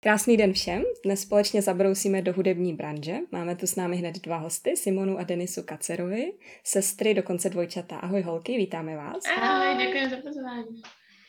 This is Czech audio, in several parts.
Krásný den všem. Dnes společně zabrousíme do hudební branže. Máme tu s námi hned dva hosty, Simonu a Denisu Kacerovi, sestry, dokonce dvojčata. Ahoj holky, vítáme vás. Ahoj, děkuji za pozvání.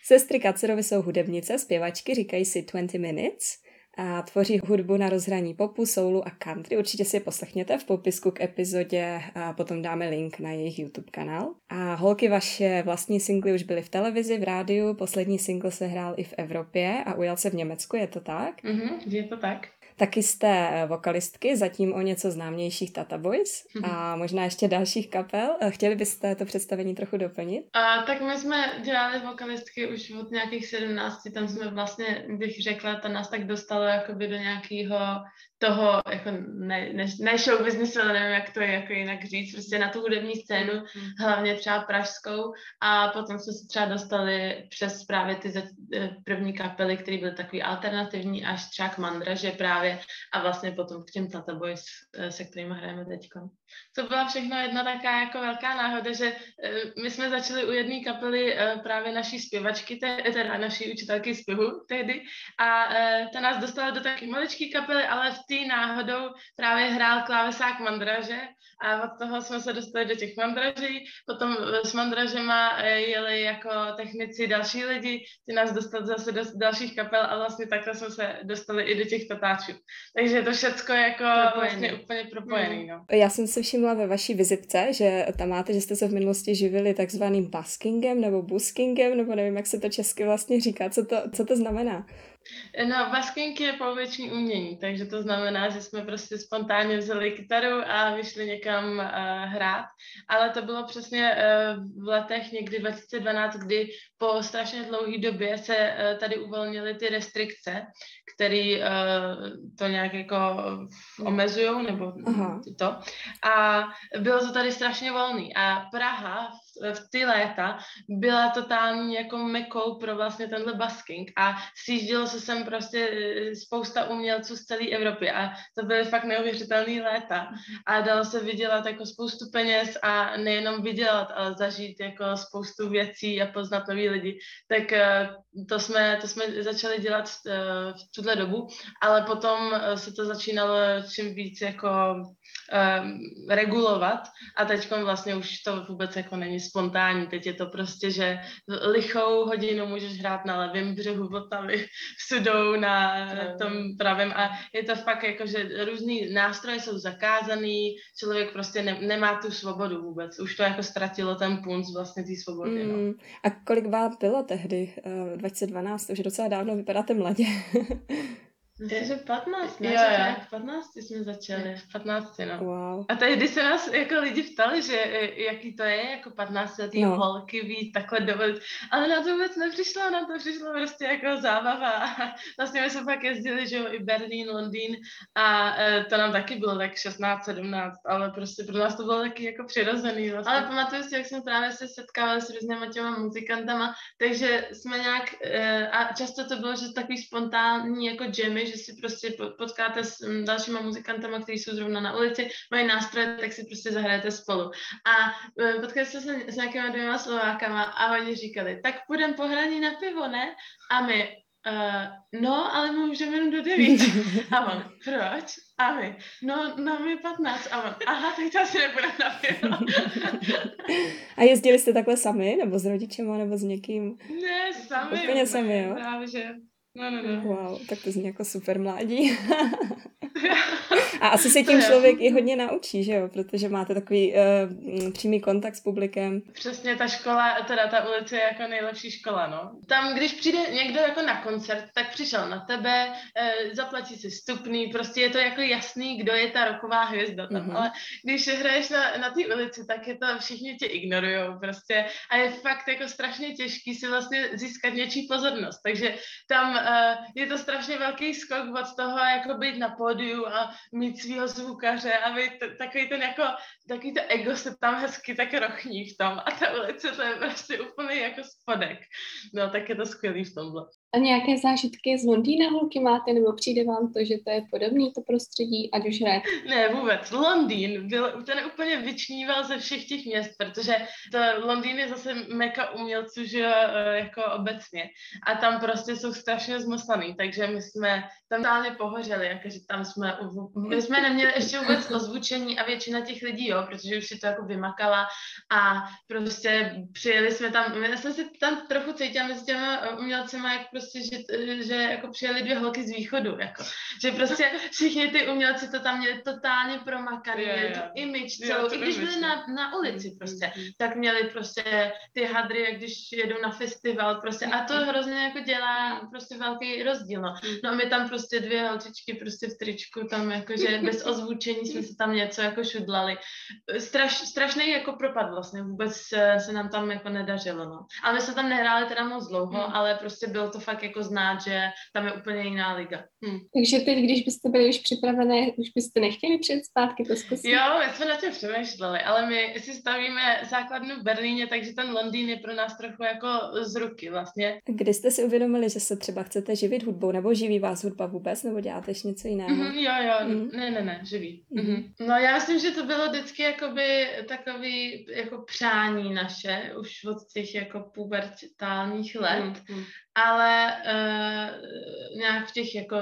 Sestry Kacerovi jsou hudebnice, zpěvačky, říkají si 20 Minutes a tvoří hudbu na rozhraní popu, soulu a country. Určitě si je poslechněte v popisku k epizodě a potom dáme link na jejich YouTube kanál. A holky, vaše vlastní singly už byly v televizi, v rádiu, poslední single se hrál i v Evropě a ujal se v Německu, je to tak? Mhm, je to tak. Taky jste eh, vokalistky, zatím o něco známějších Tata Boys a možná ještě dalších kapel. Eh, chtěli byste to představení trochu doplnit? A, tak my jsme dělali vokalistky už od nějakých 17, tam jsme vlastně, bych řekla, to nás tak dostalo jakoby do nějakého toho, jako ne, ne, ne show business, ale nevím, jak to je jako jinak říct, prostě na tu hudební scénu, mm. hlavně třeba pražskou a potom jsme se třeba dostali přes právě ty eh, první kapely, které byly takový alternativní, až třeba k Mandraže právě a vlastně potom k těm Tata Boys, eh, se kterými hrajeme teď. To byla všechno jedna taká jako velká náhoda, že eh, my jsme začali u jedné kapely právě naší zpěvačky, teda naší učitelky zpěvu tehdy a ta nás dostala do taky maličké kapely, ale v té náhodou právě hrál klávesák mandraže a od toho jsme se dostali do těch mandraží, potom s mandražema eh, jeli jako technici další lidi, ty nás dostali zase do dalších kapel a vlastně takhle jsme se dostali i do těch tatáčů. Takže to všecko jako propojený. vlastně úplně propojený. No. Já jsem si všimla ve vaší vizitce, že tam máte, že jste se v minulosti živili takzvaným baskingem nebo buskingem, nebo nevím, jak se to česky vlastně říká, co to, co to znamená. No, basking je povětší umění, takže to znamená, že jsme prostě spontánně vzali kytaru a vyšli někam uh, hrát, ale to bylo přesně uh, v letech někdy 2012, kdy po strašně dlouhé době se uh, tady uvolnily ty restrikce, které uh, to nějak jako omezují, nebo Aha. to. A bylo to tady strašně volný a Praha v ty léta byla totální jako mekou pro vlastně tenhle basking a sjíždělo se sem prostě e, spousta umělců z celé Evropy a to byly fakt neuvěřitelné léta. A dalo se vydělat jako spoustu peněz a nejenom vydělat, ale zažít jako spoustu věcí a poznat nový lidi, tak e, to jsme, to jsme začali dělat v, e, v tuhle dobu, ale potom se to začínalo čím víc jako um, regulovat a teď vlastně už to vůbec jako není spontánní, teď je to prostě, že lichou hodinu můžeš hrát na levém břehu Vltavy, v Sudou na, na tom pravém a je to fakt jako, že různý nástroje jsou zakázaný, člověk prostě ne, nemá tu svobodu vůbec, už to jako ztratilo ten punc vlastně té svobody. Mm. No. A kolik vám bylo tehdy, uh, 2012, už docela dávno vypadáte mladě. Takže 15, ne? Jo, jo. v 15 jsme začali, v 15, no. Wow. A tehdy se nás jako lidi ptali, že e, jaký to je, jako 15 letý no. holky víc takhle dovolit, ale na to vůbec nepřišlo, na to přišlo prostě jako zábava. vlastně my jsme pak jezdili, že jo, i Berlín, Londýn a e, to nám taky bylo tak 16, 17, ale prostě pro nás to bylo taky jako přirozený vlastně. Ale pamatuju si, jak jsme právě se setkávali s různýma těma muzikantama, takže jsme nějak, e, a často to bylo, že takový spontánní jako jammy, že si prostě potkáte s mm, dalšíma muzikantama, kteří jsou zrovna na ulici, mají nástroje, tak si prostě zahrajete spolu. A e, potkali jste se s nějakýma dvěma Slovákama a oni říkali, tak půjdeme po hraní na pivo, ne? A my, Uh, no, ale můžeme jenom do 9. A on, proč? A my, no, nám je 15. A on, aha, tak to asi nepůjdeme na pivo. A jezdili jste takhle sami, nebo s rodičema, nebo s někým? Ne, sami. Úplně sami, jo? Právě, že No, no, no. Wow, tak to zní jako super mládí. A asi se tím člověk i hodně naučí, že jo? Protože máte takový uh, přímý kontakt s publikem. Přesně, ta škola, teda ta ulice je jako nejlepší škola, no. Tam, když přijde někdo jako na koncert, tak přišel na tebe, uh, zaplatí si vstupný, prostě je to jako jasný, kdo je ta roková hvězda tam. Mm-hmm. Ale když hraješ na, na té ulici, tak je to, všichni tě ignorujou prostě a je fakt jako strašně těžký si vlastně získat něčí pozornost. Takže tam uh, je to strašně velký skok od toho, jako být na pódiu a mít svého zvukaře a být t- takový ten jako, takový to ego se tam hezky tak rochní v tom a ta ulice to je prostě úplně jako spodek. No, tak je to skvělý v tomhle. A nějaké zážitky z Londýna holky máte, nebo přijde vám to, že to je podobný to prostředí, ať už hraje? Ne, vůbec. Londýn byl, ten úplně vyčníval ze všech těch měst, protože to Londýn je zase meka umělců, že jako obecně. A tam prostě jsou strašně zmoslaný, takže my jsme tam totálně pohořeli, jakože tam jsme, my jsme neměli ještě vůbec ozvučení a většina těch lidí, jo, protože už si to jako vymakala a prostě přijeli jsme tam, já jsem si tam trochu cítila mezi těma umělcema, jak prostě, že, že jako přijeli dvě holky z východu, jako. Že prostě všichni ty umělci to tam měli totálně promakaný, yeah, měli tu image celou, jo, i když byli na, na ulici prostě, mm-hmm. tak měli prostě ty hadry, jak když jedou na festival prostě a to hrozně jako dělá prostě velký rozdíl, no. No a my tam prostě dvě holčičky prostě v tričku tam jakože bez ozvučení jsme se tam něco jako šudlali. Straš, strašný jako propad vlastně, vůbec se nám tam jako nedařilo, no. Ale my jsme tam nehráli teda moc dlouho, mm. ale prostě bylo to fakt jako znát, že tam je úplně jiná liga. Hmm. Takže teď, když byste byli už připravené, už byste nechtěli přijet zpátky to zkusit? Jo, my jsme na tím přemýšleli, ale my si stavíme základnu v Berlíně, takže ten Londýn je pro nás trochu jako z ruky vlastně. Kdy jste si uvědomili, že se třeba chcete živit hudbou, nebo živí vás hudba vůbec, nebo děláte ještě něco jiného? Mm-hmm, jo, jo, mm. ne, ne, ne, živí. Mm-hmm. No já myslím, že to bylo vždycky jakoby takový jako přání naše, už od těch jako pubertálních let, mm-hmm ale uh, nějak v těch jako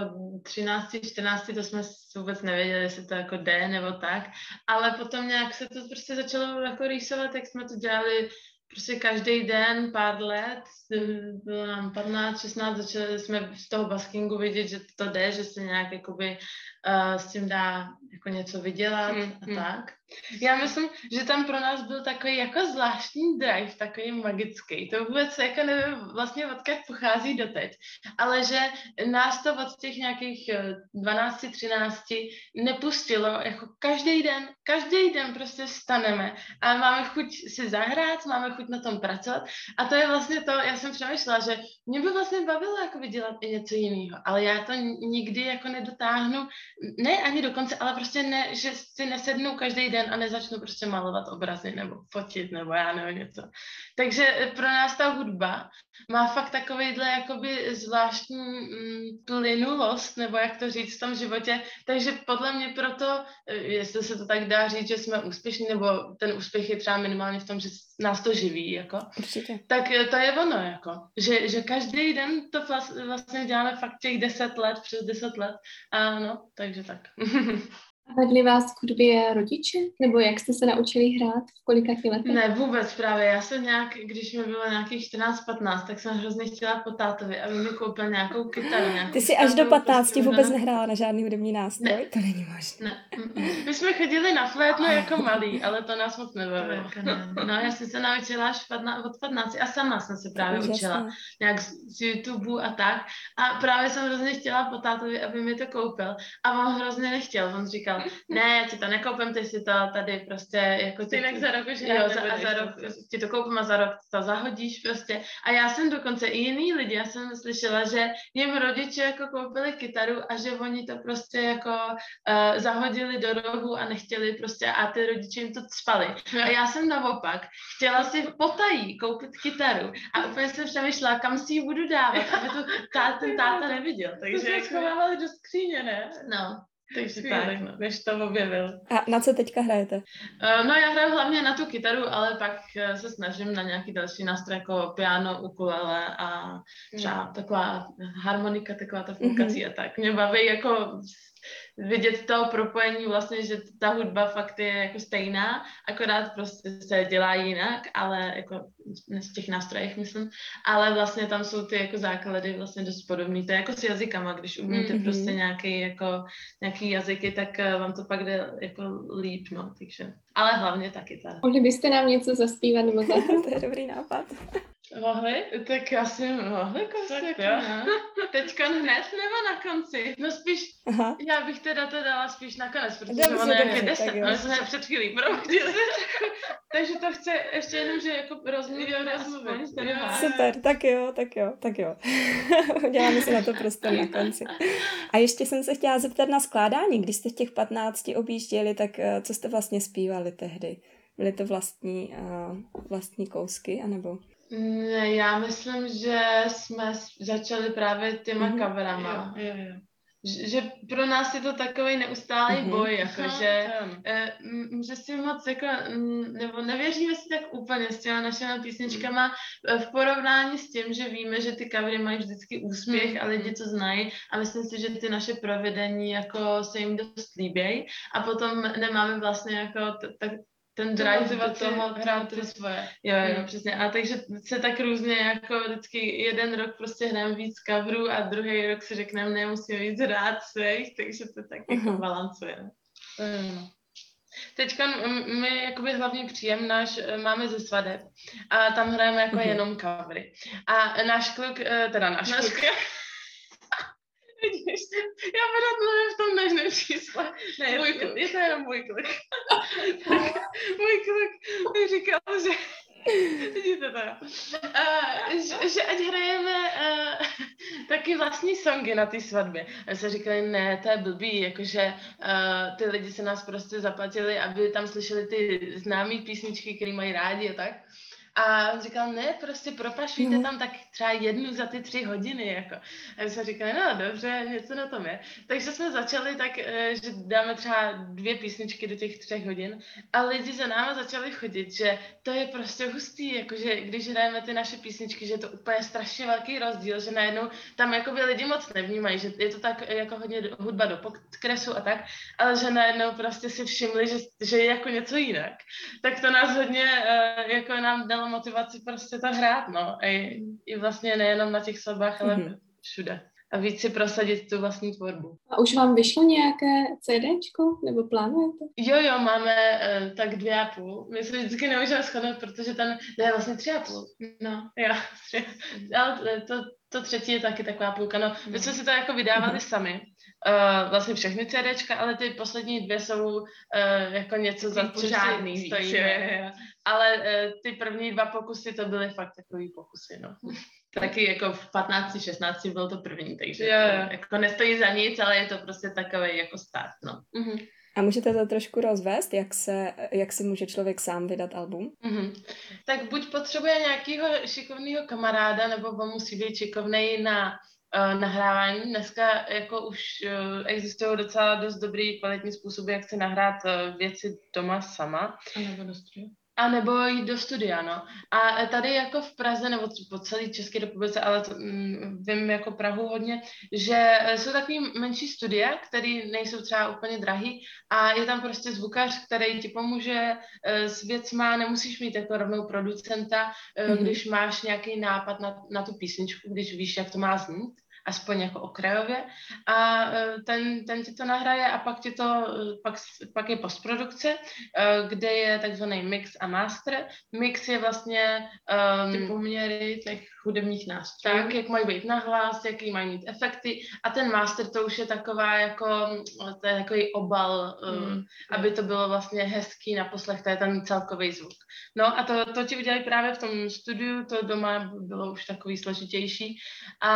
13, 14, to jsme vůbec nevěděli, jestli to jako jde nebo tak, ale potom nějak se to prostě začalo jako rýsovat, jak jsme to dělali prostě každý den pár let, bylo nám 15, 16, začali jsme z toho baskingu vidět, že to jde, že se nějak jakoby uh, s tím dá jako něco vydělat mm, a mm. tak. Já myslím, že tam pro nás byl takový jako zvláštní drive, takový magický. To vůbec jako nevím vlastně odkud pochází doteď, ale že nás to od těch nějakých 12, eh, 13 nepustilo, jako každý den, každý den prostě staneme a máme chuť si zahrát, máme chuť na tom pracovat a to je vlastně to, já jsem přemýšlela, že mě by vlastně bavilo jako dělat i něco jiného, ale já to nikdy jako nedotáhnu, ne ani dokonce, ale prostě ne, že si nesednu každý den a nezačnu prostě malovat obrazy nebo fotit nebo já nevím něco. Takže pro nás ta hudba má fakt takovýhle jakoby zvláštní mm, plynulost, nebo jak to říct v tom životě, takže podle mě proto, eh, jestli se to tak dá říct, že jsme úspěšní, nebo ten úspěch je třeba minimálně v tom, že nás to živí, jako, Určitě. tak eh, to je ono, jako, že, že každý den to vlastně děláme fakt těch deset let, přes deset let, ano, takže tak. Vedli vás k hudbě rodiče? Nebo jak jste se naučili hrát? V kolika letech? Ne, vůbec právě. Já jsem nějak, když mi bylo nějakých 14-15, tak jsem hrozně chtěla po tátovi, aby mi koupil nějakou kytaru. Nějakou Ty jsi až do 15 vůbec nehrála na žádný hudební nástroj? Ne. To není možné. Ne. My jsme chodili na flétnu jako malý, ale to nás moc nebavilo. No, já jsem se naučila až od 15 a sama jsem se právě učila. Nějak z YouTube a tak. A právě jsem hrozně chtěla po tátovi, aby mi to koupil. A on hrozně nechtěl. On říkal, říkal, ne, já ti to nekoupím, ty si to tady prostě jako ty... Jinak za rok už jo, za, a za rok ti to koupím a za rok to zahodíš prostě. A já jsem dokonce i jiný lidi, já jsem slyšela, že jim rodiče jako koupili kytaru a že oni to prostě jako uh, zahodili do rohu a nechtěli prostě a ty rodiče jim to spali. A já jsem naopak chtěla si potají koupit kytaru a úplně jsem přemýšlela, kam si ji budu dávat, aby to tá, ten táta neviděl. Takže to jako... schovávali do skříně, ne? No, takže tak, no, než to objevil. A na co teďka hrajete? Uh, no já hraju hlavně na tu kytaru, ale pak uh, se snažím na nějaký další nástroj jako piano, ukulele a třeba mm. taková harmonika, taková ta funkací mm-hmm. a tak. Mě baví jako vidět to propojení vlastně, že ta hudba fakt je jako stejná, akorát prostě se dělá jinak, ale jako z těch nástrojech myslím, ale vlastně tam jsou ty jako základy vlastně dost podobný. To je jako s jazykama, když umíte mm-hmm. prostě nějaký jako nějaký jazyky, tak eh, vám to pak jde jako líp, no, takže. Ale hlavně taky ta. Mohli byste nám něco zaspívat nebo zahrát? to je dobrý nápad. Mohli? Tak asi mohli kousek, jo. Teďka hned nebo na konci? No spíš, Aha. já bych teda to dala spíš na konec, protože dobře, ono je deset, no, jsme před chvílí provodili. Takže to chce ještě jenom, že jako rozmluvit, rozmluvit. Super, tak jo, tak jo, tak jo. Uděláme si na to prostě na konci. A ještě jsem se chtěla zeptat na skládání. Když jste v těch 15 objížděli, tak eh, co jste vlastně zpívali tehdy? Byly to vlastní, uh, vlastní kousky, anebo? Ne, já myslím, že jsme začali právě těma mm-hmm. coverama. Jo, jo, jo. Že, že pro nás je to takový neustálý mm-hmm. boj, jako Aha, že, eh, že si moc jako, nebo nevěříme si tak úplně s těma našimi písničkama eh, v porovnání s tím, že víme, že ty covery mají vždycky úspěch mm-hmm. a lidi to znají a myslím si, že ty naše provedení jako se jim dost líbějí a potom nemáme vlastně jako t- tak ten drive do toho hrát ty svoje. Jo, jo, hmm. přesně. A takže se tak různě jako vždycky jeden rok prostě hrajeme víc coverů a druhý rok si řekneme, ne, musíme víc hrát svých, takže to tak jako uh-huh. balancuje. Mm. Teďka my jakoby hlavní příjem náš e, máme ze svadeb a tam hrajeme jako uh-huh. jenom covery. A náš kluk, e, teda náš, náš kluk, Vidíš, já pořád mluvím v tom dnešním čísle. Ne, můj kluk, je to jenom můj kluk. můj kluk mi říkal, že Vidíte to, uh, že, že ať hrajeme uh, taky vlastní songy na té svatbě. A se říkali, ne, to je blbý, jakože uh, ty lidi se nás prostě zaplatili, aby tam slyšeli ty známé písničky, které mají rádi a tak. A on říkal, ne, prostě propašujte mm. tam tak třeba jednu za ty tři hodiny, jako. A my jsme říkali, no dobře, něco na tom je. Takže jsme začali tak, eh, že dáme třeba dvě písničky do těch třech hodin a lidi za náma začali chodit, že to je prostě hustý, jakože když hrajeme ty naše písničky, že je to úplně strašně velký rozdíl, že najednou tam jako by lidi moc nevnímají, že je to tak jako hodně hudba do podkresu a tak, ale že najednou prostě si všimli, že, že je jako něco jinak. Tak to nás hodně eh, jako nám dalo motivaci prostě to hrát, no. I, i vlastně nejenom na těch svatbách, ale mm-hmm. všude. A víc si prosadit tu vlastní tvorbu. A už vám vyšlo nějaké CDčko, nebo plánujete? Jo, jo, máme uh, tak dvě a půl. My se vždycky nemůžeme shodnout, protože ten, je vlastně tři a půl. No, jo, tři. Ale to, to třetí je taky taková půlka. No, my jsme si to jako vydávali mm-hmm. sami. Uh, vlastně všechny CDčka, ale ty poslední dvě jsou uh, jako něco za co žádný stojí. Je, je. Ale uh, ty první dva pokusy to byly fakt takový pokusy, no. Taky jako v 15, 16 byl to první, takže jo, jo. To, jako nestojí za nic, ale je to prostě takový jako start, no. Mm-hmm. A můžete to trošku rozvést, jak se, jak se může člověk sám vydat album? Mm-hmm. Tak buď potřebuje nějakého šikovného kamaráda, nebo on musí být šikovný na uh, nahrávání. Dneska jako už uh, existují docela dost dobrý kvalitní způsoby, jak si nahrát uh, věci doma sama. A nebo do studia. A nebo jít do studia, no. A tady jako v Praze, nebo po celé České republice, ale to, mm, vím jako Prahu hodně, že jsou takový menší studia, které nejsou třeba úplně drahý a je tam prostě zvukař, který ti pomůže uh, s věcma, nemusíš mít jako rovnou producenta, mm-hmm. když máš nějaký nápad na, na tu písničku, když víš, jak to má znít aspoň jako okrajově a e, ten, ten ti to nahraje a pak ti to, e, pak, pak je postprodukce, e, kde je takzvaný mix a master. Mix je vlastně um, ty poměry těch hudebních nástrojů, tak, jak mají být na hlas, jaký mají mít efekty a ten master to už je taková jako, to je takový obal, mm. aby to bylo vlastně hezký na poslech, to je ten celkový zvuk. No a to, to ti udělají právě v tom studiu, to doma bylo už takový složitější a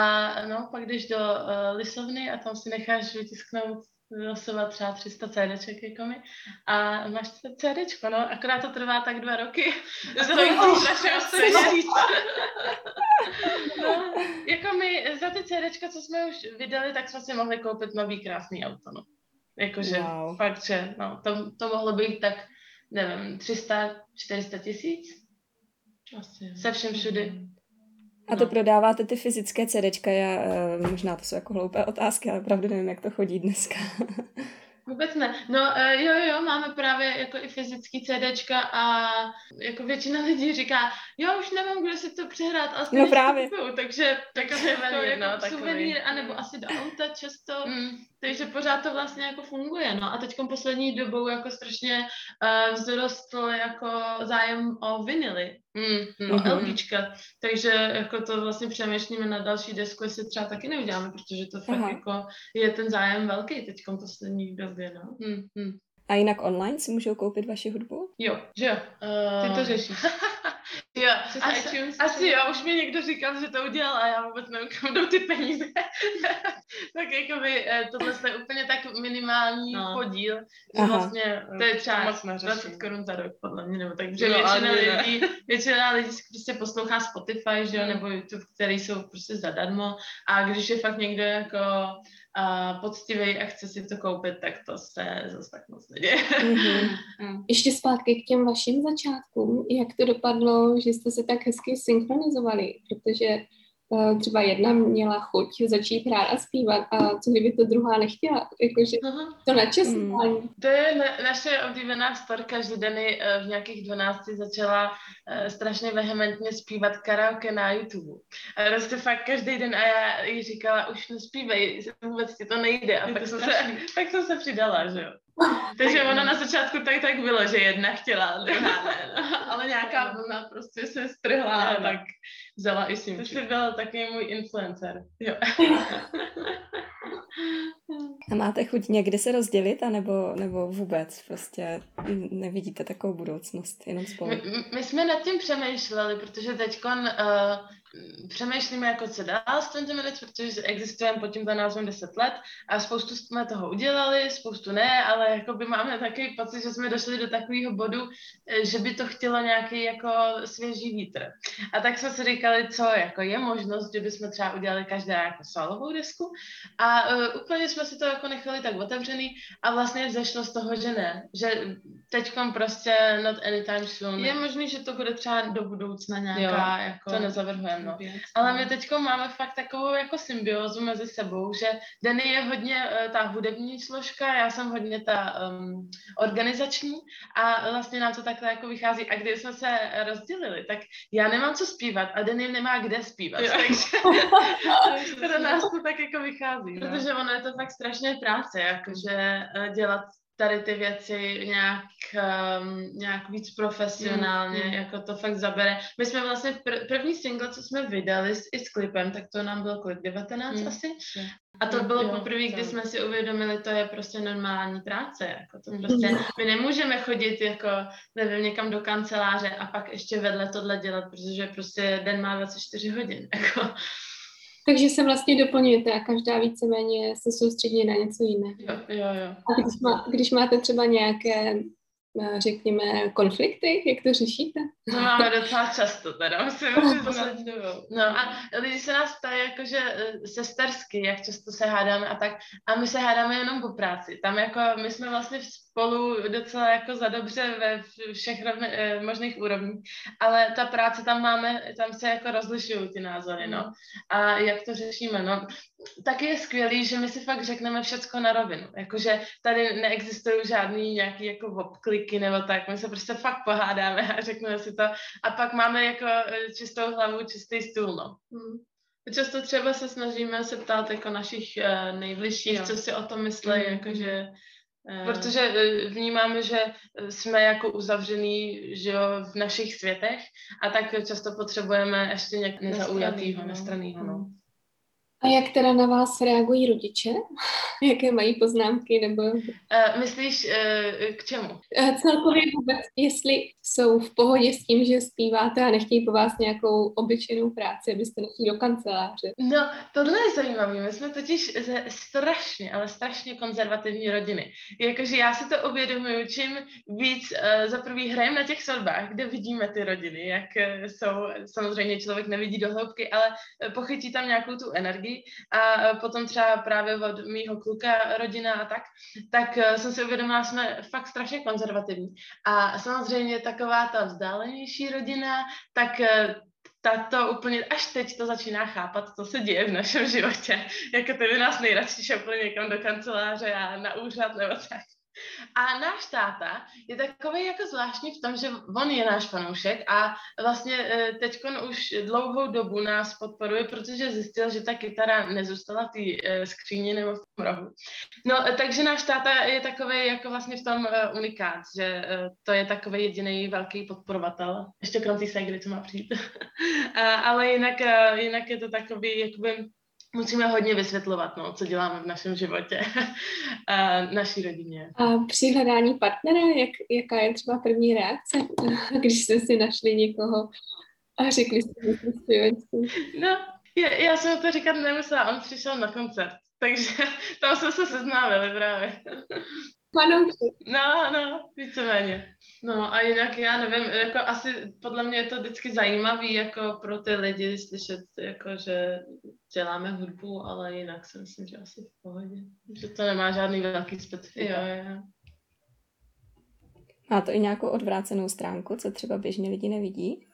no, pak jdeš do uh, lisovny a tam si necháš vytisknout vylosovat třeba 300 CDček jako my a máš CDčko, no, akorát to trvá tak dva roky. Zajímavý strašně no, jako my za ty CDčka, co jsme už vydali, tak jsme si mohli koupit nový krásný auto, no. Jakože wow. fakt, že no, to, to mohlo být tak, nevím, 300, 400 tisíc. Asi. Se všem všudy. A to no. prodáváte ty fyzické CDčka, já, eh, možná to jsou jako hloupé otázky, ale opravdu nevím, jak to chodí dneska. Vůbec ne. No uh, jo, jo, máme právě jako i fyzický CDčka a jako většina lidí říká, jo, už nevím, kde si to přehrát, ale no právě. Kupuju, takže tak souvenýr, jako, jako suvenýr, anebo asi do auta často, mm. Takže pořád to vlastně jako funguje, no a teď poslední dobou jako strašně uh, vzrostl jako zájem o vinily, mm, mm, o mm-hmm. LPčka, takže jako to vlastně přemýšlíme na další desku, jestli třeba taky neuděláme, protože to fakt Aha. jako je ten zájem velký teď poslední době, no. Mm, mm. A jinak online si můžou koupit vaši hudbu? Jo, že jo. Uh... Ty to řešíš. jo, asi, asi jo, už mi někdo říkal, že to udělal a já vůbec nevím, kam jdou ty peníze. tak jako by eh, tohle je úplně tak minimální no. podíl, že Aha. vlastně to je třeba 20 korun za rok, podle mě, nebo takže no, většina lidí, většina lidí prostě poslouchá Spotify, že jo, nebo YouTube, který jsou prostě zadarmo a když je fakt někdo jako a poctivý a chce si to koupit, tak to se zase tak moc neděje. Mm-hmm. Ještě zpátky k těm vašim začátkům. Jak to dopadlo, že jste se tak hezky synchronizovali? Protože uh, třeba jedna měla chuť začít hrát a zpívat a co kdyby to druhá nechtěla? Jakože to načasování. Mm. To je na, naše oblíbená storka, že Dany uh, v nějakých 12 začala uh, strašně vehementně zpívat karaoke na YouTube. A prostě fakt každý den a já jí říkala, už nespívej, vůbec ti to nejde. A tak jsem, se, tak jsem se přidala, že jo. Takže ono na začátku tak, tak bylo, že jedna chtěla, druhá ne. No. Ale nějaká vlna prostě se strhla a tak vzala i Simči. To jsi byl takový můj influencer. Jo. A máte chuť někdy se rozdělit, anebo, nebo vůbec prostě nevidíte takovou budoucnost jenom spolu? My, my jsme nad tím přemýšleli, protože teď uh, přemýšlíme, jako co dál s 20 minutes, protože existujeme pod tímto názvem 10 let a spoustu jsme toho udělali, spoustu ne, ale jako by máme takový pocit, že jsme došli do takového bodu, eh, že by to chtělo nějaký jako svěží vítr. A tak jsme si říkali, co jako je možnost, že bychom třeba udělali každá jako solovou desku a uh, úplně jsme si to jako nechali tak otevřený a vlastně vzešlo z toho, že ne, že teďkom prostě not anytime soon. Je možný, že to bude třeba do budoucna nějaká, jo, jako... To nezavrhujeme no. Ale my teď máme fakt takovou jako symbiózu mezi sebou, že Denny je hodně uh, ta hudební složka, já jsem hodně ta um, organizační a vlastně nám to takhle jako vychází. A když jsme se rozdělili, tak já nemám co zpívat a Denny nemá kde zpívat, jo. takže pro nás to tak jako vychází. No. Protože ono je to fakt strašně práce, jakože uh, dělat tady ty věci nějak, um, nějak víc profesionálně, mm, jako to fakt zabere. My jsme vlastně pr- první single, co jsme vydali s, i s klipem, tak to nám bylo kolik, 19 mm. asi? A to bylo poprvé, kdy jsme si uvědomili, to je prostě normální práce, jako to mm. prostě, my nemůžeme chodit jako, nevím, někam do kanceláře a pak ještě vedle tohle dělat, protože prostě den má 24 hodin, jako. Takže se vlastně doplňujete a každá víceméně se soustředí na něco jiného. Jo, jo, jo. A když, má, když máte třeba nějaké Eh, řekněme, konflikty? Jak to řešíte? No máme docela často teda, musím no. dobou. No a lidi se nás ptají jakože eh, sestersky, jak často se hádáme a tak. A my se hádáme jenom po práci. Tam jako my jsme vlastně spolu docela jako za dobře ve všech rovne, eh, možných úrovních, ale ta práce tam máme, tam se jako rozlišují ty názory, no. A jak to řešíme, no. Taky je skvělý, že my si fakt řekneme všecko na rovinu. Jakože tady neexistují žádný nějaký jako obkliky nebo tak. My se prostě fakt pohádáme a řekneme si to. A pak máme jako eh, čistou hlavu, čistý stůl, no. Hmm. Často třeba se snažíme se ptát jako našich uh, nejbližších, jo. co si o tom myslí, mm. jakože uh, Protože vnímáme, že jsme jako uzavřený že jo, v našich světech a tak často potřebujeme ještě nějak nezaujatýho, nestranýho. No. A jak teda na vás reagují rodiče? Jaké mají poznámky? Nebo... Uh, myslíš, uh, k čemu? Uh, celkově vůbec, jestli jsou v pohodě s tím, že zpíváte a nechtějí po vás nějakou obyčejnou práci, abyste nešli do kanceláře. No, tohle je zajímavé. My jsme totiž ze strašně, ale strašně konzervativní rodiny. Jakože já si to uvědomuju, čím víc uh, za prvý hrajeme na těch svatbách, kde vidíme ty rodiny, jak uh, jsou, samozřejmě člověk nevidí do hloubky, ale pochytí tam nějakou tu energii a uh, potom třeba právě od mýho kluka rodina a tak, tak uh, jsem si uvědomila, že jsme fakt strašně konzervativní. A samozřejmě tak taková ta vzdálenější rodina, tak eh, ta to úplně, až teď to začíná chápat, co se děje v našem životě. Jako by nás nejradši šel někam do kanceláře a na úřad nebo tak. A náš táta je takový jako zvláštní v tom, že on je náš fanoušek a vlastně e, teď už dlouhou dobu nás podporuje, protože zjistil, že ta kytara nezůstala v té e, skříni nebo v tom rohu. No, e, takže náš táta je takový jako vlastně v tom unikát, že to je takový jediný velký podporovatel. Ještě krom té segry, co má přijít. ale jinak, jinak je to takový jakoby musíme hodně vysvětlovat, no, co děláme v našem životě, a naší rodině. A při hledání partnera, jak, jaká je třeba první reakce, když jste si našli někoho a řekli jste, že jste No, já, já jsem to říkat nemusela, on přišel na koncert, takže tam jsme se seznámili právě. Fanoušek. No, no, víceméně. No a jinak já nevím, jako asi podle mě je to vždycky zajímavý jako pro ty lidi slyšet, jako že děláme hudbu, ale jinak si myslím, že asi v pohodě. Že to nemá žádný velký specifik. Jo, jo. Má to i nějakou odvrácenou stránku, co třeba běžně lidi nevidí?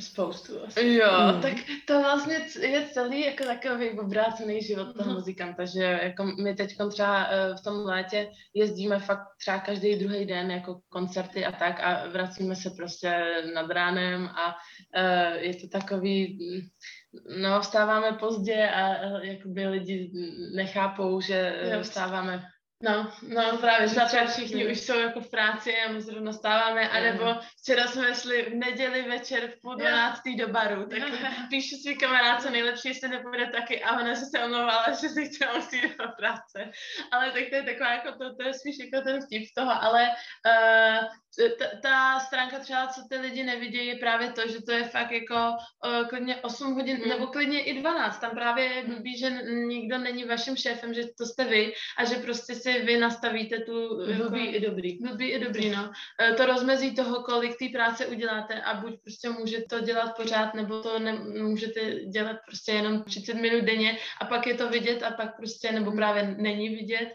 Spoustu asi. Jo, hmm. tak to vlastně je celý jako takový obrácený život toho hmm. muzikanta, že jako my teď třeba eh, v tom létě jezdíme fakt třeba každý druhý den jako koncerty a tak a vracíme se prostě nad ránem a uh, je to takový, no vstáváme pozdě a uh, jakoby lidi nechápou, že vstáváme No, no právě, že třeba všichni už jsou jako v práci a my zrovna stáváme, anebo včera jsme šli v neděli večer v půl dvanáctý do baru, tak píšu svý kamarádce nejlepší, jestli nepůjde taky a ona se se omlouvala, že si chtěla musí do práce. Ale tak to je taková jako to, to je spíš jako ten vtip z toho, ale uh, ta, ta stránka třeba, co ty lidi nevidějí, je právě to, že to je fakt jako uh, klidně 8 hodin, mm. nebo klidně i 12. Tam právě je blbý, že nikdo není vaším šéfem, že to jste vy a že prostě si vy nastavíte tu... Blbý jako, i dobrý. Blbý i dobrý, no. Uh, to rozmezí toho, kolik té práce uděláte a buď prostě můžete to dělat pořád, nebo to ne, můžete dělat prostě jenom 30 minut denně a pak je to vidět a pak prostě, nebo právě není vidět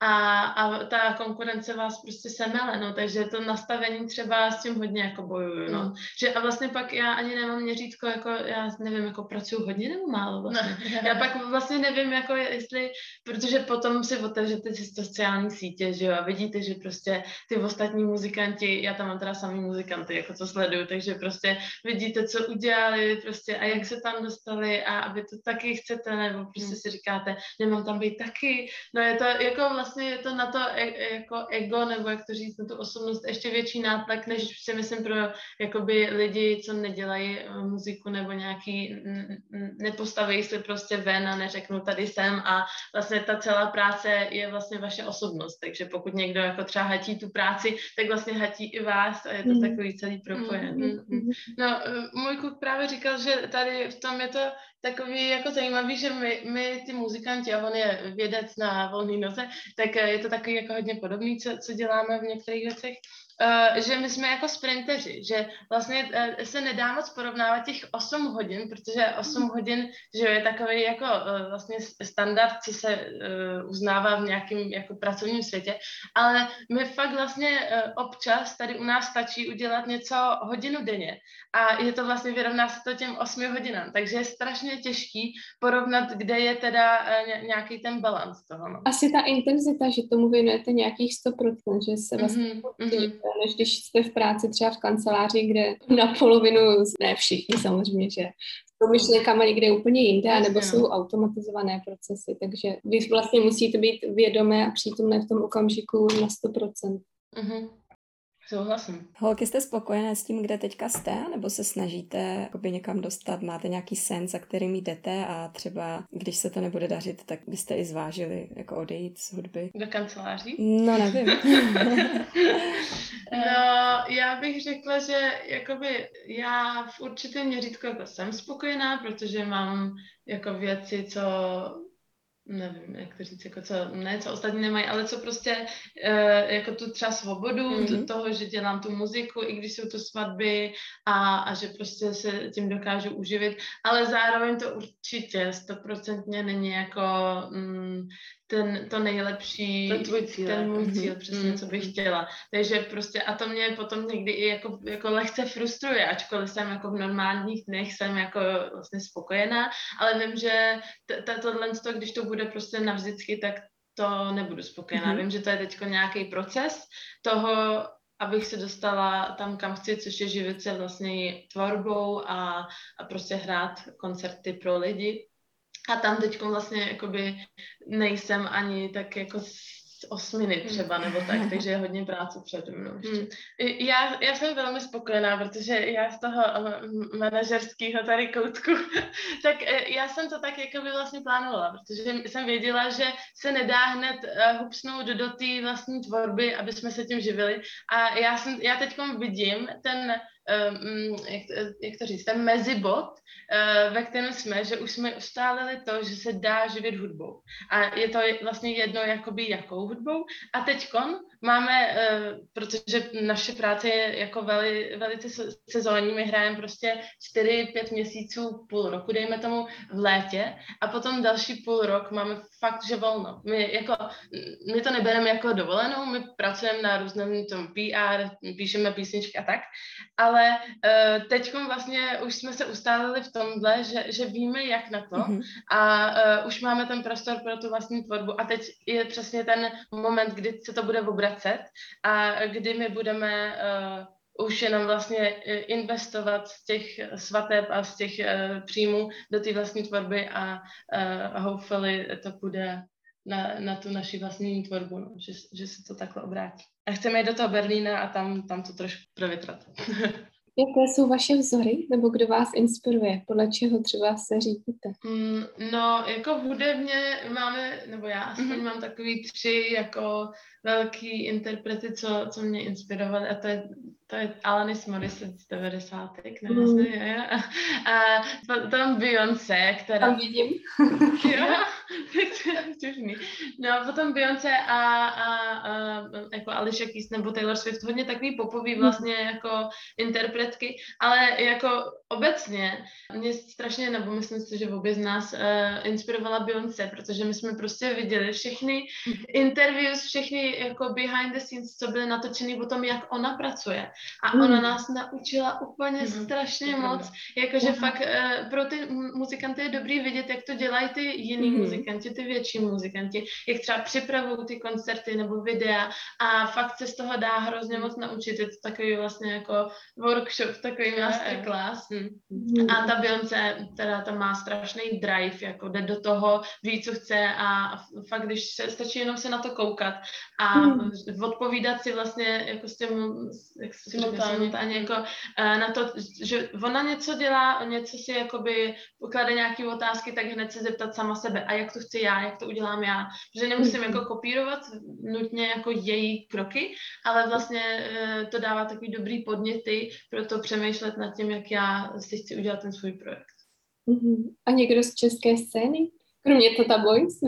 a, a ta konkurence vás prostě semele, no, takže to nastavení třeba s tím hodně jako bojuju, no. Mm. Že a vlastně pak já ani nemám měřítko, jako já nevím, jako pracuju hodně nebo málo vlastně. No. Já pak vlastně nevím, jako jestli, protože potom si otevřete ty sociální sítě, že jo, a vidíte, že prostě ty ostatní muzikanti, já tam mám teda samý muzikanty, jako co sleduju, takže prostě vidíte, co udělali, prostě a jak se tam dostali a aby to taky chcete, nebo prostě mm. si říkáte, nemám tam být taky, no je to jako vlastně vlastně je to na to e- jako ego, nebo jak to říct, na tu osobnost ještě větší nátlak, než si myslím pro jakoby lidi, co nedělají eh, muziku nebo nějaký, nepostaví se prostě ven a neřeknou tady jsem a vlastně ta celá práce je vlastně vaše osobnost, takže pokud někdo jako třeba hatí tu práci, tak vlastně hatí i vás a je to mm. takový celý propojený. Mm, mm, no, eh, můj kluk právě říkal, že tady v tom je to takový jako zajímavý, že my, my ty muzikanti, a on je vědec na volné noze, tak eh, je to takový jako hodně podobný, co, co děláme v některých věcech. Uh, že my jsme jako sprinteři, že vlastně uh, se nedá moc porovnávat těch 8 hodin, protože 8 hmm. hodin, že je takový jako uh, vlastně standard, co se uznává v nějakém jako pracovním světě, ale my fakt vlastně občas tady u nás stačí udělat něco hodinu denně a je to vlastně vyrovná se to těm 8 hodinám, takže je strašně těžký porovnat, kde je teda nějaký ten balans toho. No. Asi ta intenzita, že tomu věnujete nějakých 100%, že se vlastně mm-hmm než když jste v práci třeba v kanceláři, kde na polovinu, ne všichni samozřejmě, že jsou myšlenkama někde úplně jinde, nebo jsou no. automatizované procesy, takže vy vlastně musíte být vědomé a přítomné v tom okamžiku na 100%. Mm-hmm. Souhlasím. Holky, jste spokojené s tím, kde teďka jste, nebo se snažíte někam dostat? Máte nějaký sen, za kterým jdete a třeba, když se to nebude dařit, tak byste i zvážili jako odejít z hudby? Do kanceláří? No, nevím. no, já bych řekla, že jakoby já v určitém měřítku jako jsem spokojená, protože mám jako věci, co nevím, jak to říct, jako co, ne, co ostatní nemají, ale co prostě, uh, jako tu třeba svobodu mm-hmm. toho, že dělám tu muziku, i když jsou to svatby a, a že prostě se tím dokážu uživit, ale zároveň to určitě stoprocentně není jako mm, ten, to nejlepší, ten tvůj cíl, ten můj cíl, mm-hmm. přesně, co bych mhm. chtěla. Takže prostě, a to mě potom někdy i jako, jako lehce frustruje, ačkoliv jsem jako v normálních dnech jsem jako vlastně spokojená, ale vím, že tohle, když to bude prostě navždycky, tak to nebudu spokojená. Mm-hmm. Vím, že to je teď nějaký proces toho, abych se dostala tam, kam chci, což je živit se vlastně tvorbou a, a prostě hrát koncerty pro lidi. A tam teď vlastně jakoby nejsem ani tak jako osminy třeba nebo tak, takže je hodně práce před mnou. Hmm. Já, já jsem velmi spokojená, protože já z toho eh, manažerského tady koutku, tak eh, já jsem to tak jako by vlastně plánovala, protože jsem věděla, že se nedá hned eh, hupsnout do té vlastní tvorby, aby jsme se tím živili a já, jsem, já teď vidím ten um, jak, jak to říct, ten mezibod, uh, ve kterém jsme, že už jsme ustálili to, že se dá živit hudbou. A je to vlastně jedno, jakoby jakou hudbou. A teďkon máme, uh, protože naše práce je jako veli, velice sezónní, my hrajeme prostě 4-5 měsíců, půl roku, dejme tomu, v létě a potom další půl rok máme fakt, že volno. My, jako, my to nebereme jako dovolenou, my pracujeme na různém tom PR, píšeme písničky a tak, ale uh, teď vlastně už jsme se ustálili v tomhle, že, že víme, jak na to mm-hmm. a uh, už máme ten prostor pro tu vlastní tvorbu a teď je přesně ten moment, kdy se to bude obracet a kdy my budeme uh, už jenom vlastně investovat z těch svateb a z těch uh, příjmů do té vlastní tvorby a uh, hopefully to bude na, na tu naši vlastní tvorbu, no, že, že se to takhle obrátí. A chceme jít do toho Berlína a tam, tam to trošku provětrat. Jaké jsou vaše vzory, nebo kdo vás inspiruje? Podle čeho třeba se řídíte? Mm, no, jako hudebně máme, nebo já aspoň mm-hmm. mám takový tři jako velký interprety, co, co mě inspirovaly a to je, to je Alanis Morissette z 90. nevím, mm. je. A, a potom Beyoncé, která... A vidím. jo, vtipný. No a potom Beyoncé a, a, a jako Alicia Keys nebo Taylor Swift, hodně takový popový mhm. vlastně jako interpretky, ale jako obecně mě strašně, nebo myslím si, že obě z nás uh, inspirovala Beyoncé, protože my jsme prostě viděli všechny mhm. interviews, všechny jako behind the scenes, co byly natočený o tom, jak ona pracuje. A mm. ona nás naučila úplně mm. strašně moc. Jakože mm. fakt uh, pro ty muzikanty je dobrý vidět, jak to dělají ty jiný mm. Muzikanti, ty větší muzikanti, jak třeba připravují ty koncerty nebo videa a fakt se z toho dá hrozně moc naučit. Je to takový vlastně jako workshop, takový masterclass. Mm. A ta Beyoncé, teda ta má strašný drive, jako jde do toho, ví, co chce a fakt, když se, stačí jenom se na to koukat a hmm. odpovídat si vlastně jako s tím, jak se simultánně, jako uh, na to, že ona něco dělá, něco si jakoby poklade nějaké otázky, tak hned se zeptat sama sebe a jak to chci já, jak to udělám já, že nemusím jako kopírovat nutně jako její kroky, ale vlastně uh, to dává takový dobrý podněty pro to přemýšlet nad tím, jak já si chci udělat ten svůj projekt. Mm-hmm. A někdo z české scény? Kromě Tata Boys?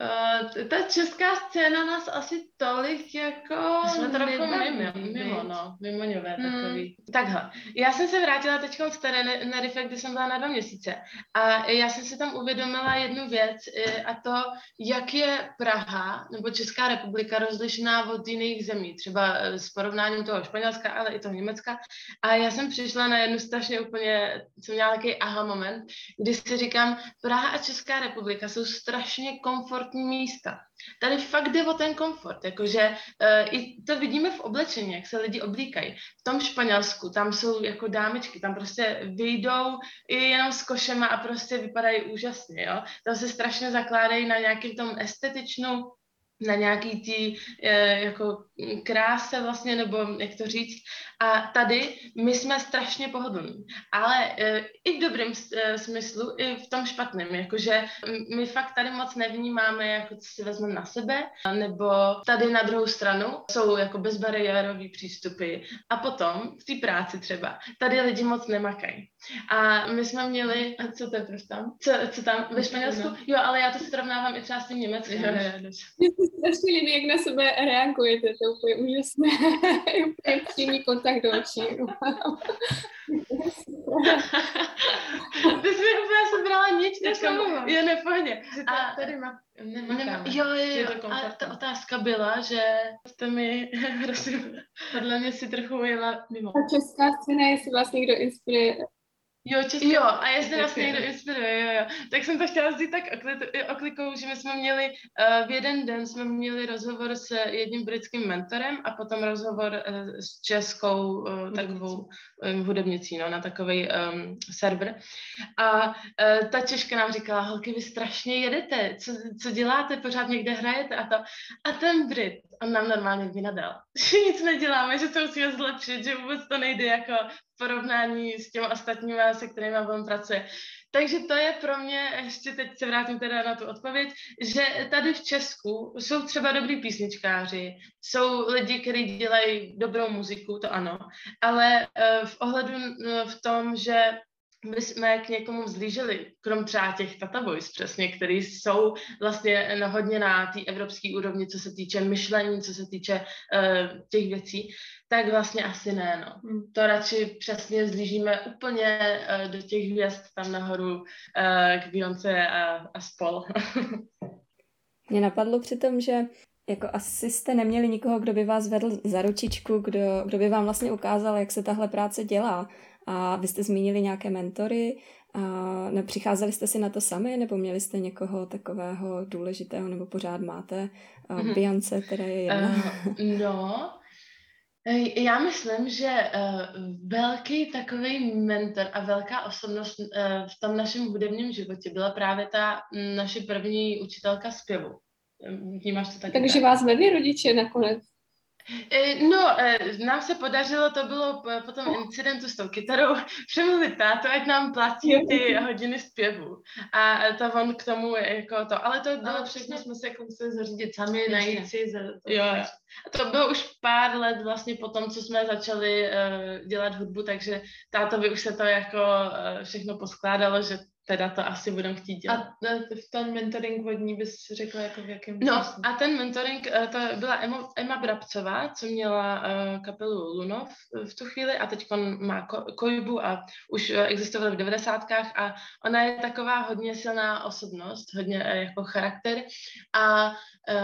Uh, ta česká scéna nás asi tolik jako... Jsme trochu mimo, mimo, no, mimoňové hmm. takový. Takhle, já jsem se vrátila teď z Tenerife, kde jsem byla na dva měsíce a já jsem si tam uvědomila jednu věc a to, jak je Praha nebo Česká republika rozlišná od jiných zemí, třeba e, s porovnáním toho Španělska, ale i toho Německa a já jsem přišla na jednu strašně úplně, co měla takový aha moment, kdy si říkám, Praha a Česká republika jsou strašně komfortní místa. Tady fakt jde o ten komfort, jakože uh, i to vidíme v oblečení, jak se lidi oblíkají. V tom Španělsku, tam jsou jako dámečky, tam prostě vyjdou i jenom s košema a prostě vypadají úžasně, jo. Tam se strašně zakládají na nějakým tom estetičnou na nějaký tý e, jako kráse vlastně, nebo jak to říct. A tady my jsme strašně pohodlní, ale e, i v dobrém e, smyslu, i v tom špatném, jakože my fakt tady moc nevnímáme, jako co si vezmeme na sebe, nebo tady na druhou stranu jsou jako bezbariérový přístupy. A potom v té práci třeba, tady lidi moc nemakají. A my jsme měli, a co to je proč tam? Co, co tam? Ve Španělsku? Jo, ale já to srovnávám i třeba s tím Německem. Jo, jo, Mě se strašně líbí, jak na sebe reagujete, to je úplně úžasné. úplně přímý kontakt do očí. Ty jsi úplně sebrala nič, teďka je nepohodě. A tady má Nemá, jo, jo, jo. A ta otázka byla, že jste mi hrozně, podle mě si trochu jela mimo. A česká scéna, jestli vás někdo inspiruje Jo, česká. Jo, a jestli nás někdo inspiruje, jo, jo. Tak jsem to chtěla říct tak oklikou, že my jsme měli, uh, v jeden den jsme měli rozhovor s jedním britským mentorem a potom rozhovor uh, s českou uh, takovou um, hudebnicí, no, na takový um, server. A uh, ta Češka nám říkala, holky, vy strašně jedete, co, co děláte, pořád někde hrajete a to. A ten Brit, on nám normálně vynadal, že nic neděláme, že to musíme zlepšit, že vůbec to nejde jako porovnání s těmi ostatními, se kterými on pracuje. Takže to je pro mě, ještě teď se vrátím teda na tu odpověď, že tady v Česku jsou třeba dobrý písničkáři, jsou lidi, kteří dělají dobrou muziku, to ano, ale uh, v ohledu uh, v tom, že my jsme k někomu vzlíželi, krom třeba těch Tata Boys přesně, který jsou vlastně hodně na té evropské úrovni, co se týče myšlení, co se týče uh, těch věcí, tak vlastně asi ne, no. Hmm. To radši přesně zlížíme úplně uh, do těch hvězd tam nahoru uh, k Beyoncé a, a spol. Mě napadlo při tom, že jako asi jste neměli nikoho, kdo by vás vedl za ručičku, kdo, kdo by vám vlastně ukázal, jak se tahle práce dělá. A vy jste zmínili nějaké mentory, a nepřicházeli jste si na to sami, nebo měli jste někoho takového důležitého, nebo pořád máte uh, Beyoncé, která je jedna? Uh, no, já myslím, že uh, velký takový mentor a velká osobnost uh, v tom našem hudebním životě byla právě ta naše první učitelka zpěvu. Vnímáš to taky Takže tak? vás vedli rodiče nakonec? E, no, e, nám se podařilo, to bylo po tom incidentu s tou kytarou, přemluvit tátu, ať nám platí ty hodiny zpěvu. A to on k tomu jako to, ale to bylo všechno, jsme se jako museli zařídit sami, Ještě. najít si. Za, to, jo, jo. A to bylo už pár let vlastně po tom, co jsme začali uh, dělat hudbu, takže tátovi už se to jako uh, všechno poskládalo, že teda to asi budeme chtít dělat. A ten mentoring vodní bys řekla jako v jakém No a ten mentoring, eh, to byla Emma, Emma Brabcová, co měla uh, kapelu Lunov v tu chvíli a teď má ko, Kojbu a už existovala v devadesátkách a ona je taková hodně silná osobnost, hodně jako charakter a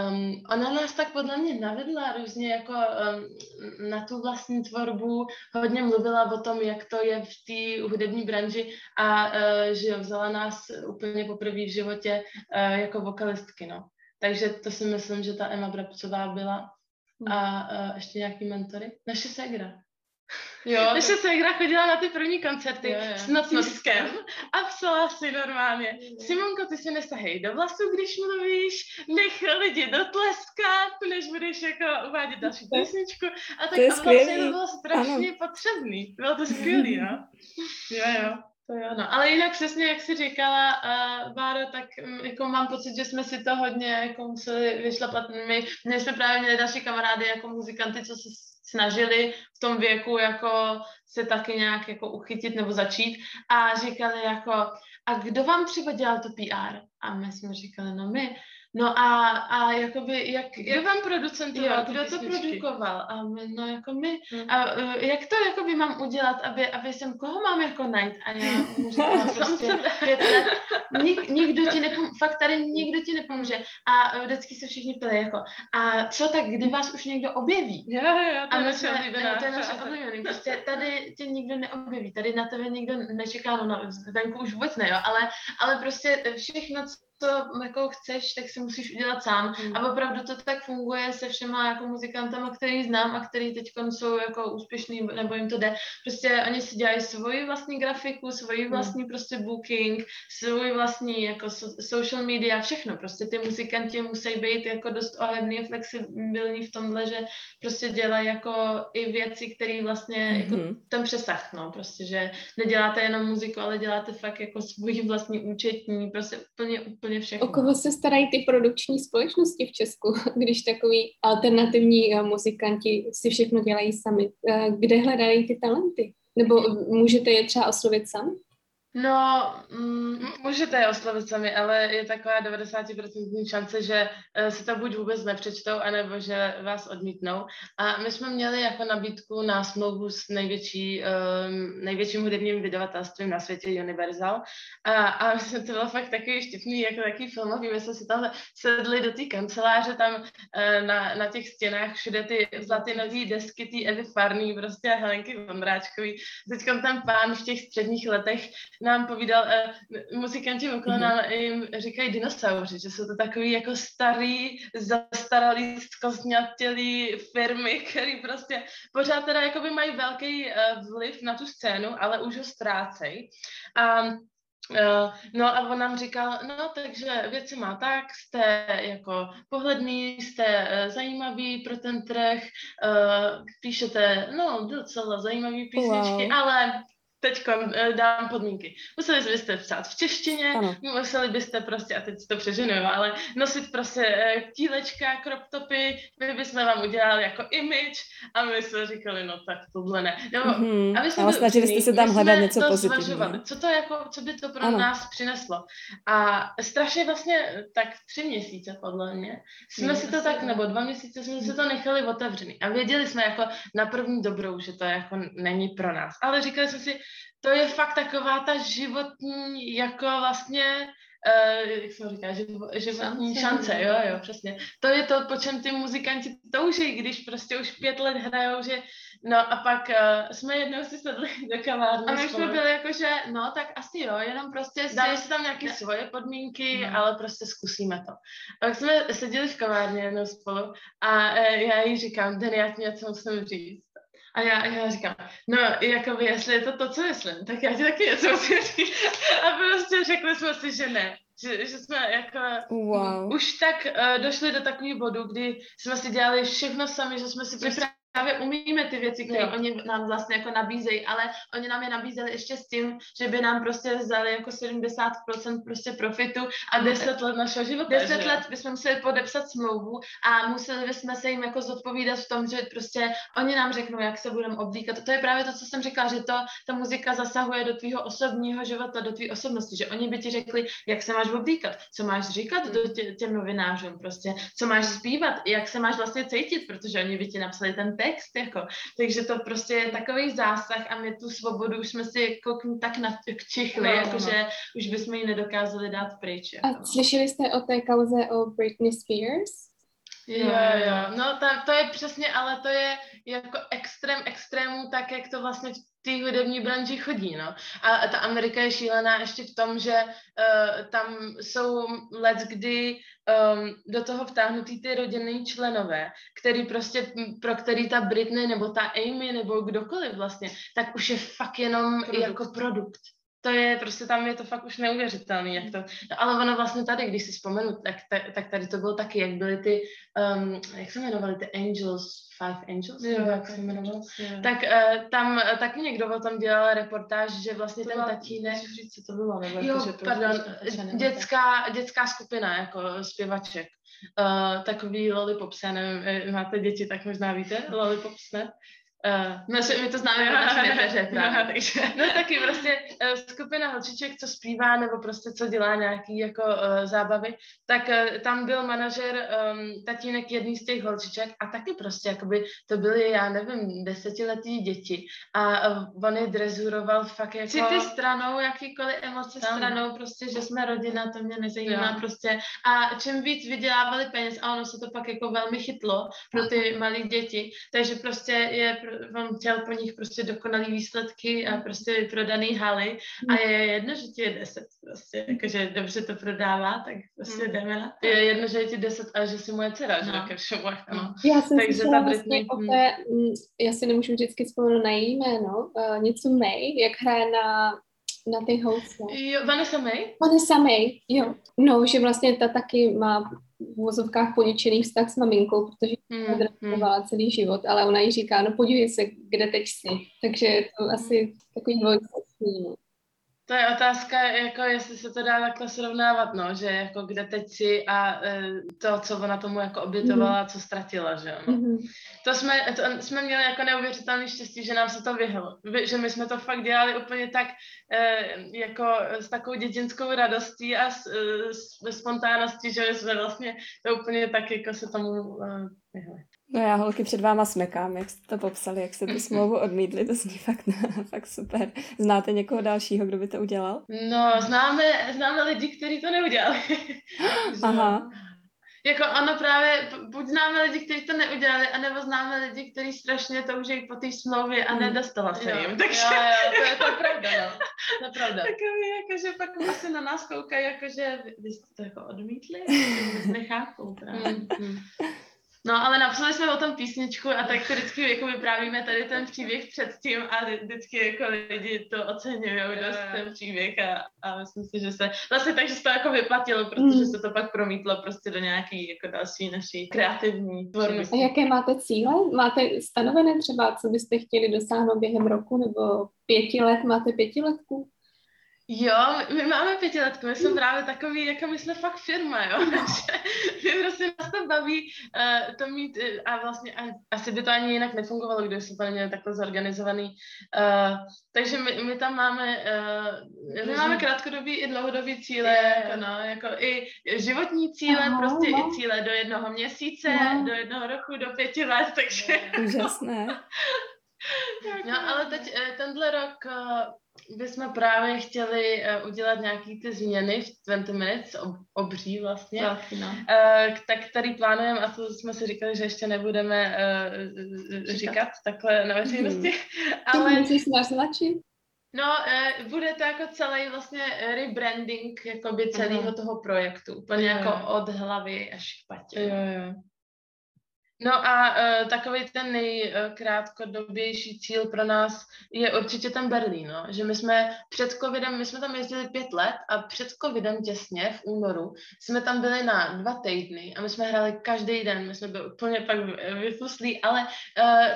um, ona nás tak podle mě navedla různě jako um, na tu vlastní tvorbu, hodně mluvila o tom, jak to je v té hudební branži a uh, že vzala nás úplně poprvé v životě uh, jako vokalistky, no. Takže to si myslím, že ta Emma Brabcová byla. A uh, ještě nějaký mentory. Naše segra. Jo, Naše segra chodila na ty první koncerty jo, jo. s nocískem a psala si normálně. Simonko, ty si nesahej do vlasu, když mluvíš, nech lidi dotleskat, než budeš jako uvádět další písničku. A tak to, a vlastně to bylo strašně ano. potřebný. Bylo to skvělé, no. Jo, jo. To jo, no. Ale jinak přesně, jak jsi říkala, uh, Báro, tak um, jako mám pocit, že jsme si to hodně jako museli vyšlapat. My, my jsme právě měli další kamarády jako muzikanty, co se snažili v tom věku jako se taky nějak jako uchytit nebo začít a říkali jako, a kdo vám třeba dělal to PR? A my jsme říkali, no my. No a, a jakoby, jak, kdo vám producentoval, kdo to produkoval? A my, no jako my. Hmm. A uh, jak to jakoby mám udělat, aby, aby jsem, koho mám jako najít? A já říkám, prostě nik, nikdo ti nepomůže, fakt tady nikdo ti nepomůže. A uh, vždycky se všichni ptali jako, a co tak, kdy vás už někdo objeví? Jo, jo, to a je naše oblíbená. To je naše oblíbený. Prostě tady tě nikdo neobjeví, tady na tebe nikdo nečeká, no, no venku už vůbec ne, jo, ale, ale prostě všechno, co jako chceš, tak si musíš udělat sám. Mm. A opravdu to tak funguje se všema jako muzikantama, který znám a který teď jsou jako úspěšný, nebo jim to jde. Prostě oni si dělají svoji vlastní grafiku, svoji vlastní mm. prostě booking, svůj vlastní jako so, social media, všechno. Prostě ty muzikanti musí být jako dost ohledný a flexibilní v tomhle, že prostě dělají jako i věci, které vlastně mm-hmm. jako mhm. ten přesah, no, prostě, že neděláte jenom muziku, ale děláte fakt jako svůj vlastní účetní, prostě úplně, úplně všechno. O koho se starají ty produkční společnosti v Česku, když takový alternativní uh, muzikanti si všechno dělají sami? Uh, kde hledají ty talenty? Nebo můžete je třeba oslovit sami? No, mm, můžete je oslovit sami, ale je taková 90% šance, že uh, si to buď vůbec nepřečtou, anebo že vás odmítnou. A my jsme měli jako nabídku na smlouvu s největší, um, největším hudebním vydavatelstvím na světě Universal. A, a to bylo fakt takový štipný, jako takový filmový. My jsme si tam sedli do té kanceláře, tam uh, na, na těch stěnách všude ty platinové desky, ty Evy Farný, prostě a Helenky Vondráčkový. Teď ten pán v těch středních letech nám povídal, uh, muzikanti okolo nám mm-hmm. jim říkají dinosauři, že jsou to takový jako starý, zastaralý, zkostňatělý firmy, který prostě pořád teda jakoby mají velký uh, vliv na tu scénu, ale už ho ztrácejí. A Uh, no a on nám říkal, no takže věci má tak, jste jako pohledný, jste uh, zajímavý pro ten trh, uh, píšete, no docela zajímavý písničky, wow. ale teď eh, dám podmínky. Museli byste psát v češtině, ano. museli byste prostě, a teď to přeženu, ale nosit prostě eh, tílečka, crop topy, my bychom vám udělali jako image a my jsme říkali, no tak tohle ne. Nebo, mm-hmm. aby jsme ale snažili jste se tam hledat něco pozitivního. Co to jako, co by to pro ano. nás přineslo. A strašně vlastně tak tři měsíce podle mě jsme mm. si to tak, nebo dva měsíce jsme si to nechali otevřený. A věděli jsme jako na první dobrou, že to jako není pro nás. Ale říkali jsme si, to je fakt taková ta životní, jako vlastně, uh, jak jsem říká, životní šance, šance, jo, jo, přesně. To je to, po čem ty muzikanti touží, když prostě už pět let hrajou, že no a pak uh, jsme jednou si sedli do kavárny. A my jsme byli jako, že no, tak asi jo, jenom prostě si... Dáme si tam nějaké ne. svoje podmínky, no. ale prostě zkusíme to. A pak jsme seděli v kavárně jednou spolu a uh, já jí říkám, Den, já ti něco musím říct. A já, já říkám, no, jakoby, jestli je to to, co myslím, tak já ti taky něco musím říct. A prostě řekli jsme si, že ne. Že, že jsme jako wow. už tak uh, došli do takového bodu, kdy jsme si dělali všechno sami, že jsme si prostě právě umíme ty věci, které oni nám vlastně jako nabízejí, ale oni nám je nabízeli ještě s tím, že by nám prostě vzali jako 70% prostě profitu a 10 let našeho života. 10 že? let bychom museli podepsat smlouvu a museli bychom se jim jako zodpovídat v tom, že prostě oni nám řeknou, jak se budeme oblíkat. To je právě to, co jsem říkala, že to, ta muzika zasahuje do tvýho osobního života, do tvý osobnosti, že oni by ti řekli, jak se máš oblíkat, co máš říkat do tě, těm novinářům prostě, co máš zpívat, jak se máš vlastně cítit, protože oni by ti napsali ten text, jako. Takže to prostě je takový zásah a my tu svobodu už jsme si jako tak nakčichli, no, jakože no. už bychom ji nedokázali dát pryč. Jako. A slyšeli jste o té kauze o Britney Spears? Jo, jo, no tam, to je přesně, ale to je jako extrém extrémů, tak jak to vlastně v té hudební branži chodí, no. A ta Amerika je šílená ještě v tom, že uh, tam jsou let, kdy um, do toho vtáhnutý ty rodinný členové, který prostě, pro který ta Britney nebo ta Amy nebo kdokoliv vlastně, tak už je fakt jenom produkt. jako produkt to je, prostě tam je to fakt už neuvěřitelný, jak to, no, ale ono vlastně tady, když si vzpomenu, tak, tak tady to bylo taky, jak byly ty, um, jak se jmenovaly, ty Angels, Five Angels, jo, jak se jmenoval, tak uh, tam uh, taky někdo o tom dělal reportáž, že vlastně to ten tatínek, říct, co to bylo, nebo jo, jako, že pardon, prostě dětská, dětská skupina, jako zpěvaček, uh, takový lollipopse, nevím, máte děti, tak možná víte, lollipops, ne? Uh, no, my to známe jako naši nepeře, no, takže, no taky prostě uh, skupina holčiček, co zpívá nebo prostě co dělá nějaký jako uh, zábavy, tak uh, tam byl manažer um, tatínek jedný z těch holčiček a taky prostě jakoby to byly, já nevím, desetiletí děti a uh, on je drezuroval fakt jako... ty stranou, jakýkoliv emoce tam. stranou, prostě, že jsme rodina, to mě nezajímá jo. prostě a čím víc vydělávali peněz a ono se to pak jako velmi chytlo pro ty malé děti, takže prostě je on chtěl po nich prostě dokonalý výsledky a prostě prodaný haly a je jedno, že ti je deset prostě, jakože dobře to prodává, tak prostě hmm. jdeme na to. Je jedno, že je ti deset a že si moje dcera, no. že ke všemu, no. Já jsem Takže ta vlastně o té, mm, já si nemůžu vždycky vzpomenout na její jméno, uh, něco May, jak hraje na na ty housle. Jo, Vanessa May? Vanessa May, jo. No, že vlastně ta taky má v vozovkách poničený vztah s maminkou, protože hmm, hmm. celý život, ale ona jí říká, no podívej se, kde teď jsi. Takže je to asi takový dvojství. To je otázka, jako jestli se to dá takhle srovnávat, no, že jako kde teď si a e, to, co ona tomu jako obětovala, mm. co ztratila, že no. Mm. To jsme, to jsme měli jako neuvěřitelný štěstí, že nám se to vyhlo, že my jsme to fakt dělali úplně tak, e, jako s takovou dětinskou radostí a s, e, s spontánností, že jsme vlastně to úplně tak jako se tomu e, vyhli. No já holky před váma smekám, jak jste to popsali, jak jste tu smlouvu odmítli, to zní fakt, fakt super. Znáte někoho dalšího, kdo by to udělal? No, známe, známe lidi, kteří to neudělali. Aha. Jako ano, právě, buď známe lidi, kteří to neudělali, anebo známe lidi, kteří strašně touží po té smlouvě a hmm. nedostala se jim. Takže... Jo, jo, to je, to pravda, no. To je pravda. Takový, jakože pak asi na nás koukají, jakože vy, vy jste to jako odmítli, nechápou právě. No, ale napsali jsme o tom písničku a tak to vždycky jako vyprávíme tady ten příběh předtím a vždycky jako lidi to oceňují dost ten příběh a, a myslím si, že se vlastně tak, že se to jako vyplatilo, protože mm. se to pak promítlo prostě do nějaký jako další naší kreativní tvorby. A jaké máte cíle? Máte stanovené třeba, co byste chtěli dosáhnout během roku nebo pěti let? Máte pětiletku? Jo, my máme pětiletku, my jsme hmm. právě takový, jako my jsme fakt firma, jo, takže my prostě nás to baví uh, to mít uh, a vlastně a, asi by to ani jinak nefungovalo, kdyby jsme to neměli takhle zorganizovaný. Uh, takže my, my tam máme, uh, my máme krátkodobý i dlouhodobý cíle, yeah. jako no, jako i životní cíle, Aha, prostě no. i cíle do jednoho měsíce, no. do jednoho roku, do pěti let, takže... Úžasné. no, ale teď tenhle rok bychom právě chtěli uh, udělat nějaký ty změny v 20 minutes, ob, obří vlastně, tak, no. tak tady plánujeme a to jsme si říkali, že ještě nebudeme říkat. říkat takhle na veřejnosti. Hmm. ale... To musíš naznačit? No, bude to jako celý vlastně rebranding jakoby celého uh-huh. toho projektu, úplně uh-huh. jako od hlavy až k patě. Jo, jo. No a uh, takový ten nejkrátkodobější cíl pro nás je určitě ten Berlín, no. že my jsme před covidem, my jsme tam jezdili pět let a před covidem těsně v únoru jsme tam byli na dva týdny a my jsme hráli každý den, my jsme byli úplně pak vyfuslí, ale uh,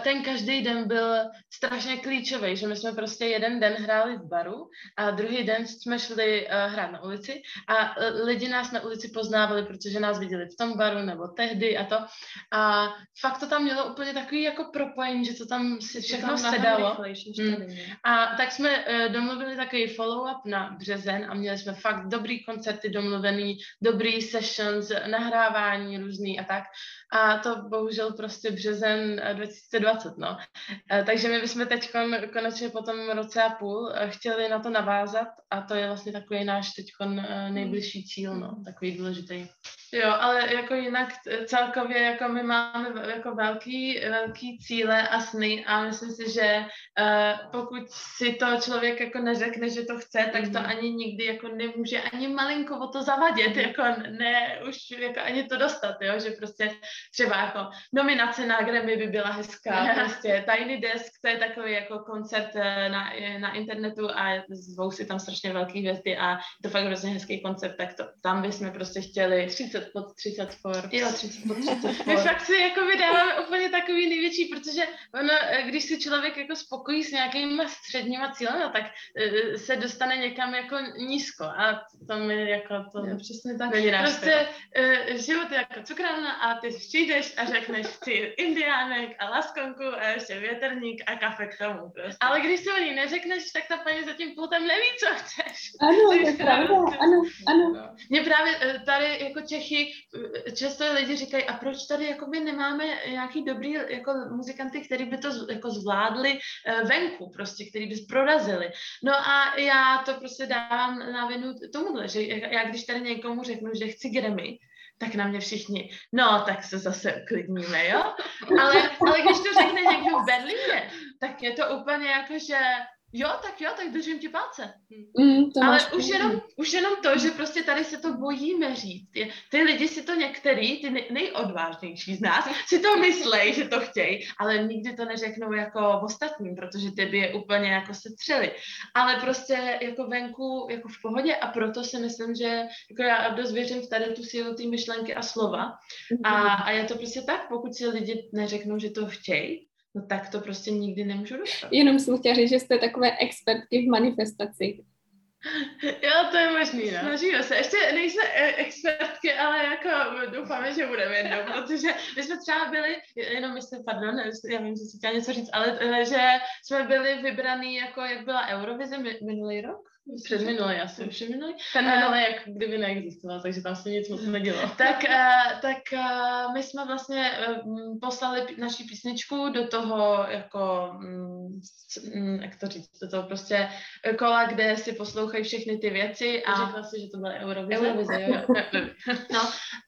ten každý den byl strašně klíčový, že my jsme prostě jeden den hráli v baru a druhý den jsme šli uh, hrát na ulici a lidi nás na ulici poznávali, protože nás viděli v tom baru nebo tehdy a to a fakt to tam mělo úplně takový jako propojení, že to tam si všechno tam sedalo. Hmm. A tak jsme uh, domluvili takový follow-up na březen a měli jsme fakt dobrý koncerty domluvený, dobrý sessions, nahrávání různý a tak. A to bohužel prostě březen 2020, no. Uh, takže my bychom teď konečně po tom roce a půl uh, chtěli na to navázat a to je vlastně takový náš teď nejbližší cíl, no, takový důležitý. Jo, ale jako jinak celkově jako my máme jako velký, velký cíle a sny a myslím si, že uh, pokud si to člověk jako neřekne, že to chce, tak to mhm. ani nikdy jako nemůže ani malinko o to zavadět, mm. jako ne už jako ani to dostat, jo, že prostě třeba jako nominace na Grammy by byla hezká, prostě Tiny Desk, to je takový jako koncert eh, na, na internetu a zvou si tam strašně velký hvězdy a to fakt hrozně hezký koncert, tak to, tam bychom prostě chtěli 30 pod 30 for. Jo, 30 pod 30 for. My fakt si jako vydáváme úplně takový největší, protože ono, eh, když si člověk jako spokojí s nějakýma středníma cílem, tak uh, se dostane někam jako nízko a to mi jako to jo, přesně tak. není Prostě uh, život je jako cukrárna a ty přijdeš a řekneš si indiánek a laskonku a ještě větrník a kafe k tomu. Prostě. Ale když si o ní neřekneš, tak ta paní za tím pultem neví, co chceš. Ano, to je pravda, ano, ano. No. Mě právě tady jako Čechy často lidi říkají, a proč tady jakoby nemáme nějaký dobrý jako muzikanty, který by to jako zvládli eh, venku, prostě, který by prorazili. No a já to prostě dávám na vinu tomuhle, že já když tady někomu řeknu, že chci Grammy, tak na mě všichni, no, tak se zase uklidníme, jo? Ale, ale když to řekne někdo v Berlíně, tak je to úplně jako, že Jo, tak jo, tak držím ti palce. Mm, to Ale už jenom, už jenom to, že prostě tady se to bojíme říct. Ty lidi si to některý, ty nejodvážnější z nás, si to myslej, že to chtějí, ale nikdy to neřeknou jako ostatním, protože ty by je úplně jako se třeli. Ale prostě jako venku, jako v pohodě a proto si myslím, že jako já dost věřím v tady tu sílu té myšlenky a slova. A, a je to prostě tak, pokud si lidi neřeknou, že to chtějí, no tak to prostě nikdy nemůžu dostat. Jenom jsem chtěla říct, že jste takové expertky v manifestaci. Jo, to je možný, no. Snažíme se. Ještě nejsme e, expertky, ale jako doufáme, že budeme jednou, protože my jsme třeba byli, jenom myslím, pardon, já vím, že si chtěla něco říct, ale e, že jsme byli vybraný, jako jak byla Eurovize minulý rok, před minulý, asi už minulý. Ten minulý, jak kdyby neexistoval, takže tam se nic moc nedělo. tak, uh, tak uh, my jsme vlastně uh, poslali naší písničku do toho, jako, um, jak to říct, do toho prostě kola, kde si poslouchají všechny ty věci a řekla si, že to byly Eurovize. Eurovize, jo, jo. no.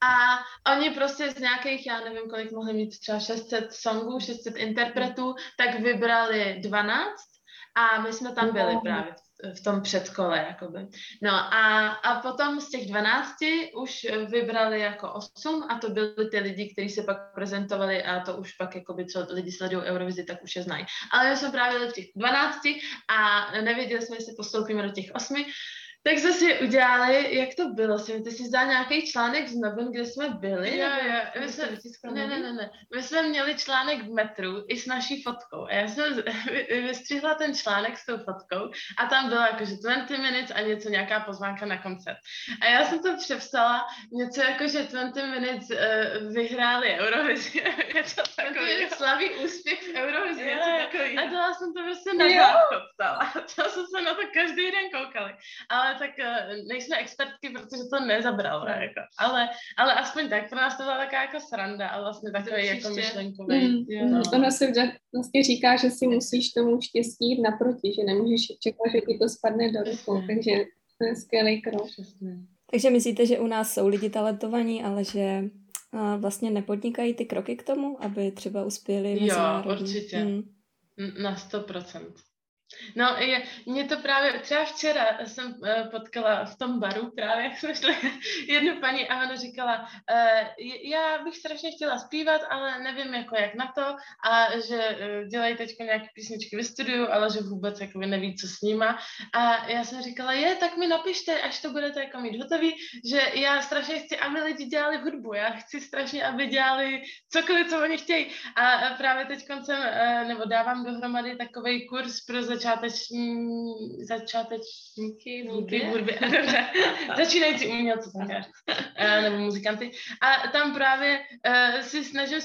A oni prostě z nějakých, já nevím, kolik mohli mít třeba 600 songů, 600 interpretů, tak vybrali 12 a my jsme tam byli právě v tom předkole, jakoby. No a, a potom z těch 12 už vybrali jako 8 a to byli ty lidi, kteří se pak prezentovali a to už pak, jakoby, co lidi sledují Eurovizi, tak už je znají. Ale my jsme právě v těch 12 a nevěděli jsme, jestli postoupíme do těch 8 tak jsme si udělali, jak to bylo, si, ty jsi zdal nějaký článek z novin, kde jsme byli? Jo, jo, my jsme, ne, ne, ne, ne, my jsme měli článek v metru i s naší fotkou a já jsem vystřihla ten článek s tou fotkou a tam bylo jakože 20 minutes a něco, nějaká pozvánka na koncert. A já jsem to přepsala něco jako, že 20 minutes uh, vyhráli Eurovizi. je to takový slavý úspěch v Eurovizi, něco takový. A dala jsem to prostě na záchod. A to jsme se na to každý den koukali. Ale tak uh, nejsme expertky, protože to nezabralo, no. jako. ale, ale aspoň tak, pro nás to byla taková jako sranda a vlastně takový jako myšlenkový. Mm, jo, no. Ono se vlastně říká, že si musíš tomu štěstí jít naproti, že nemůžeš čekat, že ti to spadne do rukou, takže to je skvělý krok. Takže myslíte, že u nás jsou lidi talentovaní, ale že vlastně nepodnikají ty kroky k tomu, aby třeba uspěli Jo, určitě. Hmm. Na 100%. No, je, mě to právě, třeba včera jsem uh, potkala v tom baru právě, jak jsme šli jednu paní a ona říkala, uh, já bych strašně chtěla zpívat, ale nevím jako jak na to a že uh, dělají teď nějaké písničky ve studiu, ale že vůbec jako neví, co s nima. A já jsem říkala, je, tak mi napište, až to budete jako mít hotový, že já strašně chci, aby lidi dělali hudbu, já chci strašně, aby dělali cokoliv, co oni chtějí. A právě teď koncem, uh, nebo dávám dohromady takový kurz pro začáteční, začátečníky hudby, hudby, dobře, začínající umělci, nebo muzikanty. A tam právě uh, si snažím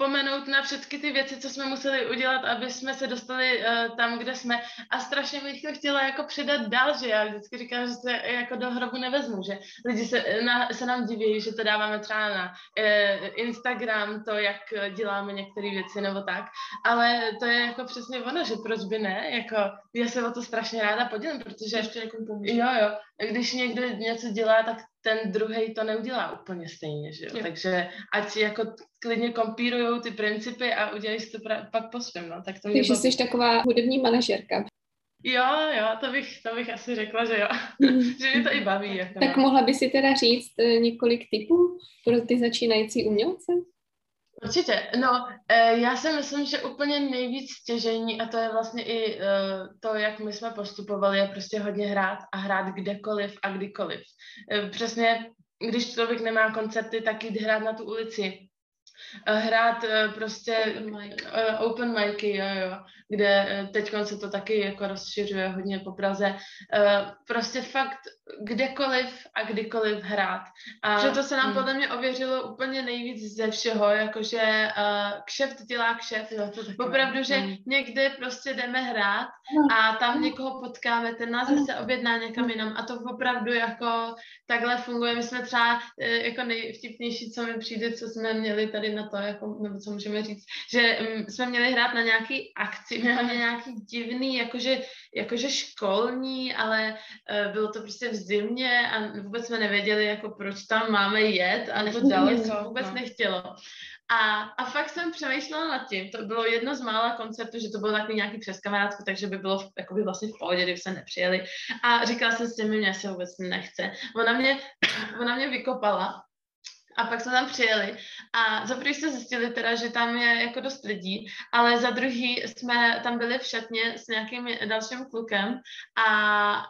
vzpomenout na všechny ty věci, co jsme museli udělat, aby jsme se dostali uh, tam, kde jsme. A strašně bych to chtěla jako předat dál, že já vždycky říkám, že se jako do hrobu nevezmu, že lidi se, na, se nám diví, že to dáváme třeba na uh, Instagram, to, jak děláme některé věci nebo tak, ale to je jako přesně ono, že proč by ne, jako já se o to strašně ráda podělím, protože ještě jako Jo, jo, když někdo něco dělá, tak ten druhý to neudělá úplně stejně, že jo? jo. Takže ať si jako klidně kompírují ty principy a udělají si to pra- pak po svém, no. Tak to Takže jsi taková hudební manažerka. Jo, jo, to bych, to bych asi řekla, že jo. Mm. že mě to i baví. Jako tak no. mohla by si teda říct eh, několik typů pro ty začínající umělce? Určitě. No, eh, já si myslím, že úplně nejvíc stěžení, a to je vlastně i eh, to, jak my jsme postupovali, je prostě hodně hrát a hrát kdekoliv a kdykoliv. Přesně, když člověk nemá koncerty, tak jít hrát na tu ulici, hrát prostě open, mic. open micy, jo, jo, kde teď se to taky jako rozšiřuje hodně po Praze. Prostě fakt kdekoliv a kdykoliv hrát. A, že to se nám mm. podle mě ověřilo úplně nejvíc ze všeho, jakože uh, kšeft dělá kšeft. Opravdu, že mm. někde prostě jdeme hrát a tam někoho potkáme, ten nás zase objedná někam jinam a to opravdu jako takhle funguje. My jsme třeba jako nejvtipnější, co mi přijde, co jsme měli tady na to, jako, nebo co můžeme říct, že um, jsme měli hrát na nějaký akci, měli nějaký divný, jakože, jakože školní, ale uh, bylo to prostě v zimě a vůbec jsme nevěděli, jako proč tam máme jet a nebo daleko, vůbec no. nechtělo. A, a fakt jsem přemýšlela nad tím, to bylo jedno z mála koncertů, že to bylo takový nějaký přes kamarádku, takže by bylo jakoby vlastně v pohodě, kdyby se nepřijeli. A říkala jsem s těmi, mě se vůbec nechce. Ona mě, ona mě vykopala a pak jsme tam přijeli. A za prvý jste zjistili teda, že tam je jako dost lidí, ale za druhý jsme tam byli v šatně s nějakým dalším klukem a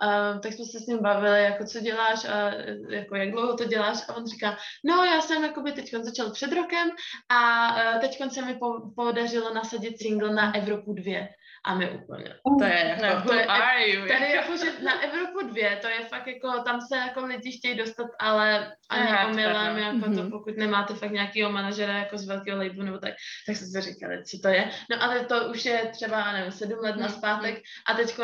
uh, tak jsme se s ním bavili, jako co děláš a jako jak dlouho to děláš? A on říká, no já jsem jakoby teď začal před rokem a uh, teď se mi po, podařilo nasadit single na Evropu 2 a my úplně, to je jako, to je, tady jako, že na Evropu 2, to je fakt jako, tam se jako lidi chtějí dostat, ale ani omylem, jako mm-hmm. to, mhm. pokud nemáte fakt nějakého manažera jako z velkého labelu nebo tak, tak jsme se říkali, co to je. No ale to už je třeba, nevím, sedm let mm-hmm. naspátek a teď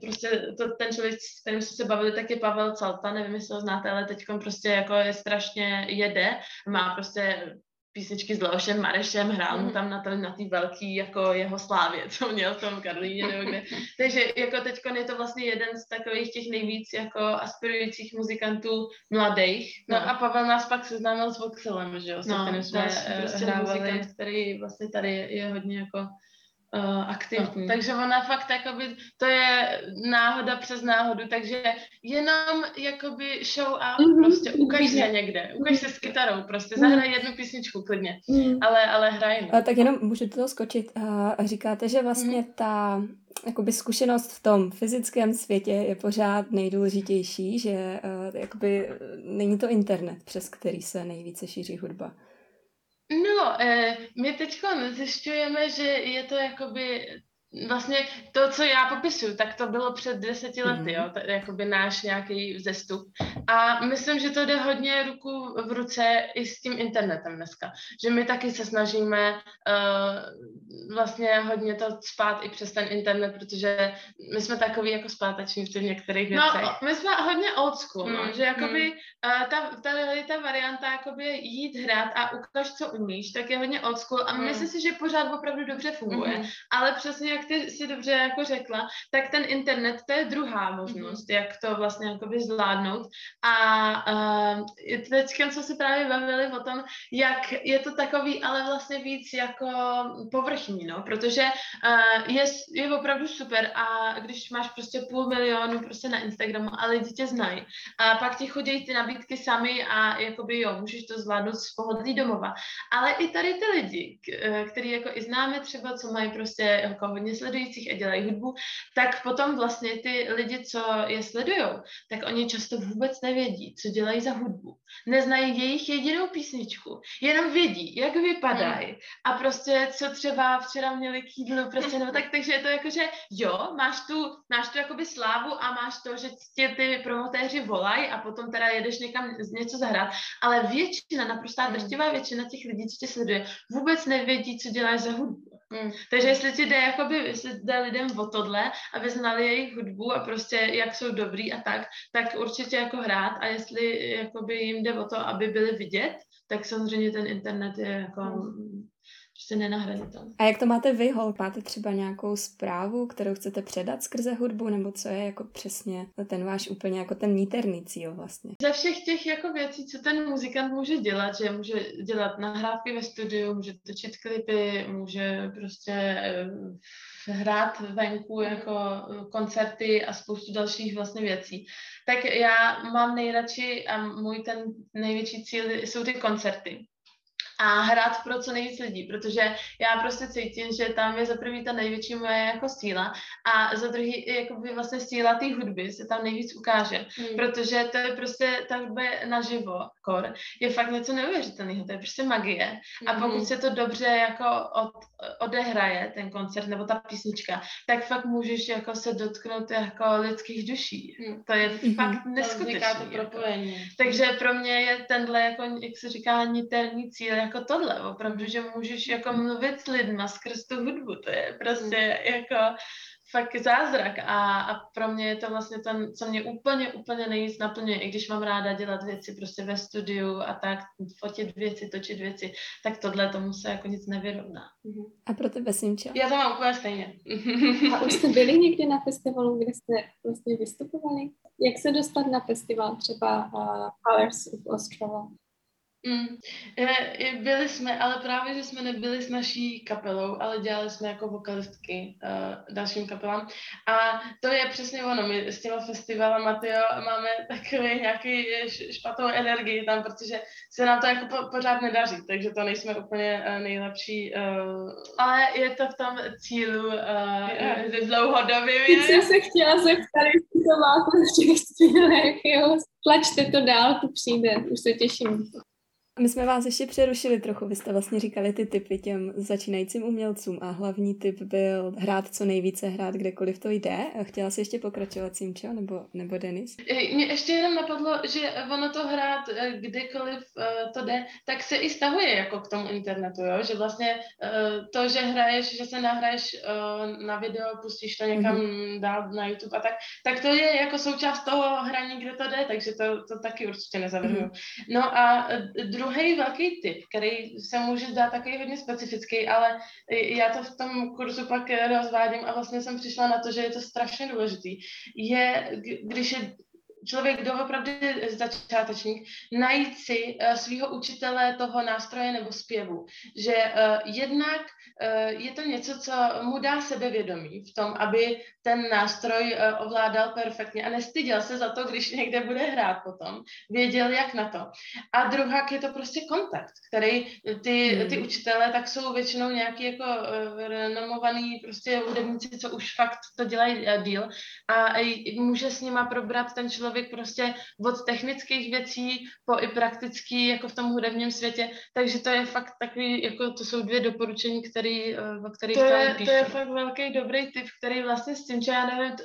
prostě to, ten člověk, s kterým jsme se bavili, tak je Pavel Calta, nevím, jestli ho znáte, ale teď prostě jako je strašně jede, má prostě písničky s Leošem Marešem, hrál mu mhm. tam na té na velký jako jeho slávě, co měl v tom Karlíně nebo kde. Takže jako teď je to vlastně jeden z takových těch nejvíc jako aspirujících muzikantů mladých. No, no a Pavel nás pak seznámil s Voxelem, že jo, se no, kterým jsme prostě hrávali. Muzikant, který vlastně tady je hodně jako uh, aktivní. No, takže ona fakt jakoby, to je náhoda přes náhodu, takže jenom jakoby show up, mm-hmm. prostě ukaž se někde, ukaž se s kytarou, prostě mm-hmm. zahraj jednu písničku klidně, mm-hmm. ale, ale hraj. No. A tak jenom můžu do toho skočit. A říkáte, že vlastně mm-hmm. ta jakoby zkušenost v tom fyzickém světě je pořád nejdůležitější, že uh, jakoby není to internet, přes který se nejvíce šíří hudba. No, eh, my teď zjišťujeme, že je to jakoby vlastně to, co já popisuju, tak to bylo před deseti lety, mm. jo, je jakoby náš nějaký vzestup. A myslím, že to jde hodně ruku v ruce i s tím internetem dneska. Že my taky se snažíme uh, vlastně hodně to spát i přes ten internet, protože my jsme takový jako zpátečníci v některých no, věcech. No, my jsme hodně old school, mm. no, hmm, že jakoby mm. uh, ta, ta, ta varianta jakoby jít hrát a ukaž, co umíš, tak je hodně old school a mm. myslím si, že pořád opravdu dobře funguje, mm. ale přesně jak ty si dobře jako řekla, tak ten internet, to je druhá možnost, mm-hmm. jak to vlastně jakoby zvládnout. A uh, teď jsme se právě bavili o tom, jak je to takový, ale vlastně víc jako povrchní, no, protože uh, je, je opravdu super a když máš prostě půl milionu prostě na Instagramu a lidi tě znají a pak ti chodí ty nabídky sami a jakoby jo, můžeš to zvládnout z pohodlí domova. Ale i tady ty lidi, eh, který jako i známe třeba, co mají prostě jako hodně sledujících a dělají hudbu, tak potom vlastně ty lidi, co je sledují, tak oni často vůbec nevědí, co dělají za hudbu. Neznají jejich jedinou písničku, jenom vědí, jak vypadají hmm. a prostě co třeba včera měli k jídlu, prostě nebo tak, takže je to jako, že jo, máš tu, máš tu jakoby slávu a máš to, že tě ty promotéři volají a potom teda jedeš někam něco zahrát, ale většina, naprostá hmm. drtivá většina těch lidí, co tě sleduje, vůbec nevědí, co děláš za hudbu. Mm. Takže jestli ti jde, jakoby, jestli jde lidem o tohle, aby znali jejich hudbu a prostě jak jsou dobrý a tak, tak určitě jako hrát a jestli jakoby jim jde o to, aby byli vidět, tak samozřejmě ten internet je jako mm prostě nenahraditelné. A jak to máte vy, Hol? Máte třeba nějakou zprávu, kterou chcete předat skrze hudbu, nebo co je jako přesně ten váš úplně jako ten níterný cíl vlastně? Ze všech těch jako věcí, co ten muzikant může dělat, že může dělat nahrávky ve studiu, může točit klipy, může prostě eh, hrát venku jako eh, koncerty a spoustu dalších vlastně věcí. Tak já mám nejradši a můj ten největší cíl jsou ty koncerty a hrát pro co nejvíc lidí, protože já prostě cítím, že tam je za první ta největší moje jako síla a za druhý by vlastně síla té hudby se tam nejvíc ukáže, mm. protože to je prostě, ta hudba je naživo, kor, je fakt něco neuvěřitelného, to je prostě magie a hmm. pokud se to dobře jako od, odehraje, ten koncert nebo ta písnička, tak fakt můžeš jako se dotknout jako lidských duší. Mm. To je mm. fakt neskutečné. to jako. propojení. Jako. Takže pro mě je tenhle, jako, jak se říká, niterní cíl jako tohle, opravdu, že můžeš jako mluvit s lidma skrz tu hudbu, to je prostě mm. jako fakt zázrak a, a pro mě je to vlastně to, co mě úplně, úplně nejvíc naplňuje, i když mám ráda dělat věci prostě ve studiu a tak, fotit věci, točit věci, tak tohle tomu se jako nic nevyrovná. A pro tebe, Simča? Já to mám úplně stejně. a už jste byli někdy na festivalu, kde jste vlastně vystupovali? Jak se dostat na festival třeba uh, Colors of Ostrava? Mm. Byli jsme, ale právě, že jsme nebyli s naší kapelou, ale dělali jsme jako vokalistky uh, dalším kapelám. A to je přesně ono, my s těma festivalama, tyjo, máme takový nějaký špatnou energii tam, protože se nám to jako po, pořád nedaří, takže to nejsme úplně uh, nejlepší. Uh, ale je to v tom cílu uh, dlouhodobě. Teď jsem se chtěla zeptat, jestli to máte v těch stylech, jo. Tlačte to dál, to přijde, už se těším. My jsme vás ještě přerušili trochu, vy jste vlastně říkali ty typy těm začínajícím umělcům a hlavní typ byl hrát co nejvíce, hrát kdekoliv to jde. Chtěla jsi ještě pokračovat, Simčo, nebo, nebo Denis? Mě ještě jenom napadlo, že ono to hrát eh, kdekoliv eh, to jde, tak se i stahuje jako k tomu internetu, jo? že vlastně eh, to, že hraješ, že se nahraješ na video, pustíš to někam mm-hmm. dál na YouTube a tak, tak to je jako součást toho hraní, kde to jde, takže to, to taky určitě nezavrhuju. Mm-hmm. No a dru- druhý velký tip, který se může zdát takový hodně specifický, ale já to v tom kurzu pak rozvádím a vlastně jsem přišla na to, že je to strašně důležitý, je, když je člověk doopravdy začátečník, najít si uh, svého učitele toho nástroje nebo zpěvu. Že uh, jednak uh, je to něco, co mu dá sebevědomí v tom, aby ten nástroj uh, ovládal perfektně a nestyděl se za to, když někde bude hrát potom. Věděl, jak na to. A druhá je to prostě kontakt, který ty, ty hmm. učitele tak jsou většinou nějaký jako uh, renomovaný prostě hudebníci, co už fakt to dělají uh, díl a uh, může s nima probrat ten člověk člověk prostě od technických věcí po i praktický, jako v tom hudebním světě, takže to je fakt takový, jako to jsou dvě doporučení, který, eh, o kterých to je, píšu. to je fakt velký dobrý tip, který vlastně s tím, že já nevím,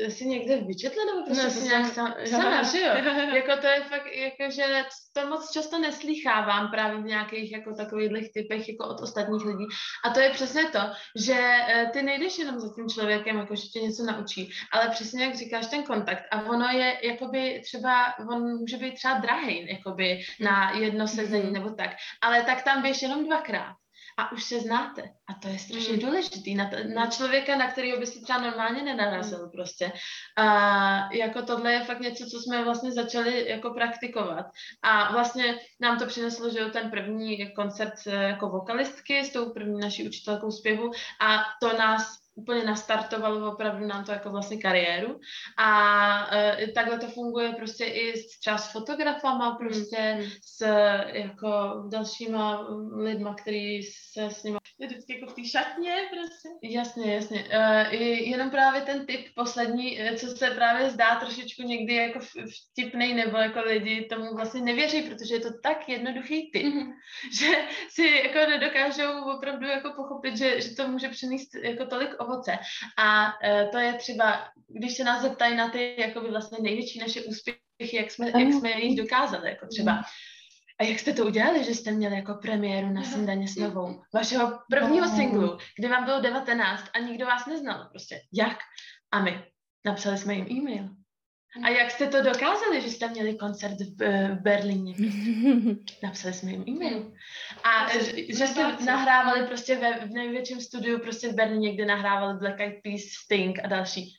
eh, si někde vyčetla, nebo prostě no, si nějak sama, sama, že jo? jako to je fakt, jako, že to moc často neslýchávám právě v nějakých jako takových typech jako od ostatních lidí. A to je přesně to, že eh, ty nejdeš jenom za tím člověkem, jako že tě něco naučí, ale přesně jak říkáš ten kontakt. A ono je jakoby třeba, on může být třeba drahý, jakoby na jedno sezení mm-hmm. nebo tak, ale tak tam běž jenom dvakrát a už se znáte. A to je strašně mm. důležitý na, na člověka, na kterého by si třeba normálně nenarazil mm. prostě. A jako tohle je fakt něco, co jsme vlastně začali jako praktikovat. A vlastně nám to přineslo, že ten první koncert eh, jako vokalistky s tou první naší učitelkou zpěvu a to nás úplně nastartovalo opravdu nám to jako vlastně kariéru a e, takhle to funguje prostě i s, třeba s fotografama, prostě mm. s jako dalšíma lidma, který se s nimi je vždycky jako v té šatně prostě. Jasně, jasně. Uh, jenom právě ten typ poslední, e, co se právě zdá trošičku někdy jako vtipnej, nebo jako lidi tomu vlastně nevěří, protože je to tak jednoduchý typ, mm-hmm. že si jako nedokážou opravdu jako pochopit, že, že to může přinést jako tolik ovoce. A uh, to je třeba, když se nás zeptají na ty jako vlastně největší naše úspěchy, jak jsme, jak jsme jich dokázali, jako třeba mhm. A jak jste to udělali, že jste měli jako premiéru na Sindaně s novou, vašeho prvního singlu, kdy vám bylo 19 a nikdo vás neznal prostě. Jak? A my napsali jsme jim e-mail. A jak jste to dokázali, že jste měli koncert v, v Berlíně? Napsali jsme jim e-mail. A že jste nahrávali prostě ve, v největším studiu prostě v Berlíně, kde nahrávali Black Eyed Peas, Sting a další.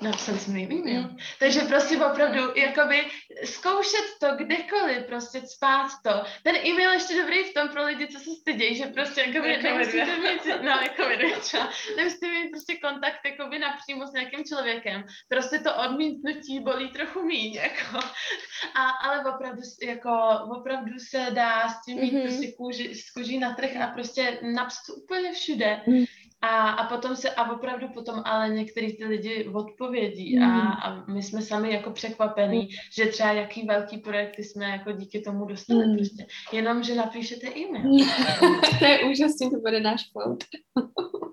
Napsali jsme jim e-mail. Mm. Takže prostě opravdu, jakoby zkoušet to kdekoliv, prostě spát to. Ten e-mail ještě dobrý v tom pro lidi, co se stydějí, že prostě jakoby jako nemusíte mít, no jako třeba, nemusíte mít prostě kontakt jakoby napřímo s nějakým člověkem. Prostě to odmítnutí bolí trochu míň, jako. A, ale opravdu, jako, opravdu se dá s tím mít mm-hmm. prostě kůži, z kůží na trh a prostě napsat úplně všude. Mm a, a potom se, a opravdu potom ale některý ty lidi odpovědí a, hmm. a my jsme sami jako překvapení, mm. že třeba jaký velký projekty jsme jako díky tomu dostali mm. prostě. Jenom, že napíšete e-mail. To je úžasný, to bude náš quote.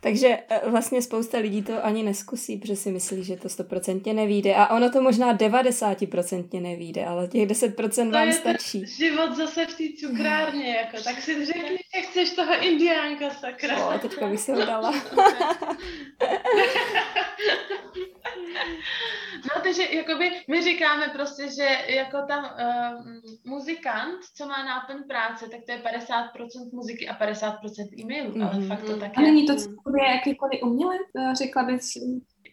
Takže e, vlastně spousta lidí to ani neskusí, protože si myslí, že to stoprocentně nevíde. A ono to možná 90% nevíde, ale těch 10% vám stačí. život zase v té cukrárně, jako, tak si řekni, že chceš toho indiánka, sakra. O, teďka bych si ho dala. No, takže jakoby my říkáme prostě, že jako tam uh, muzikant, co má náplň práce, tak to je 50% muziky a 50% e-mailu, mm-hmm. ale fakt to tak je. A není to celkově jakýkoliv umělec, řekla bys?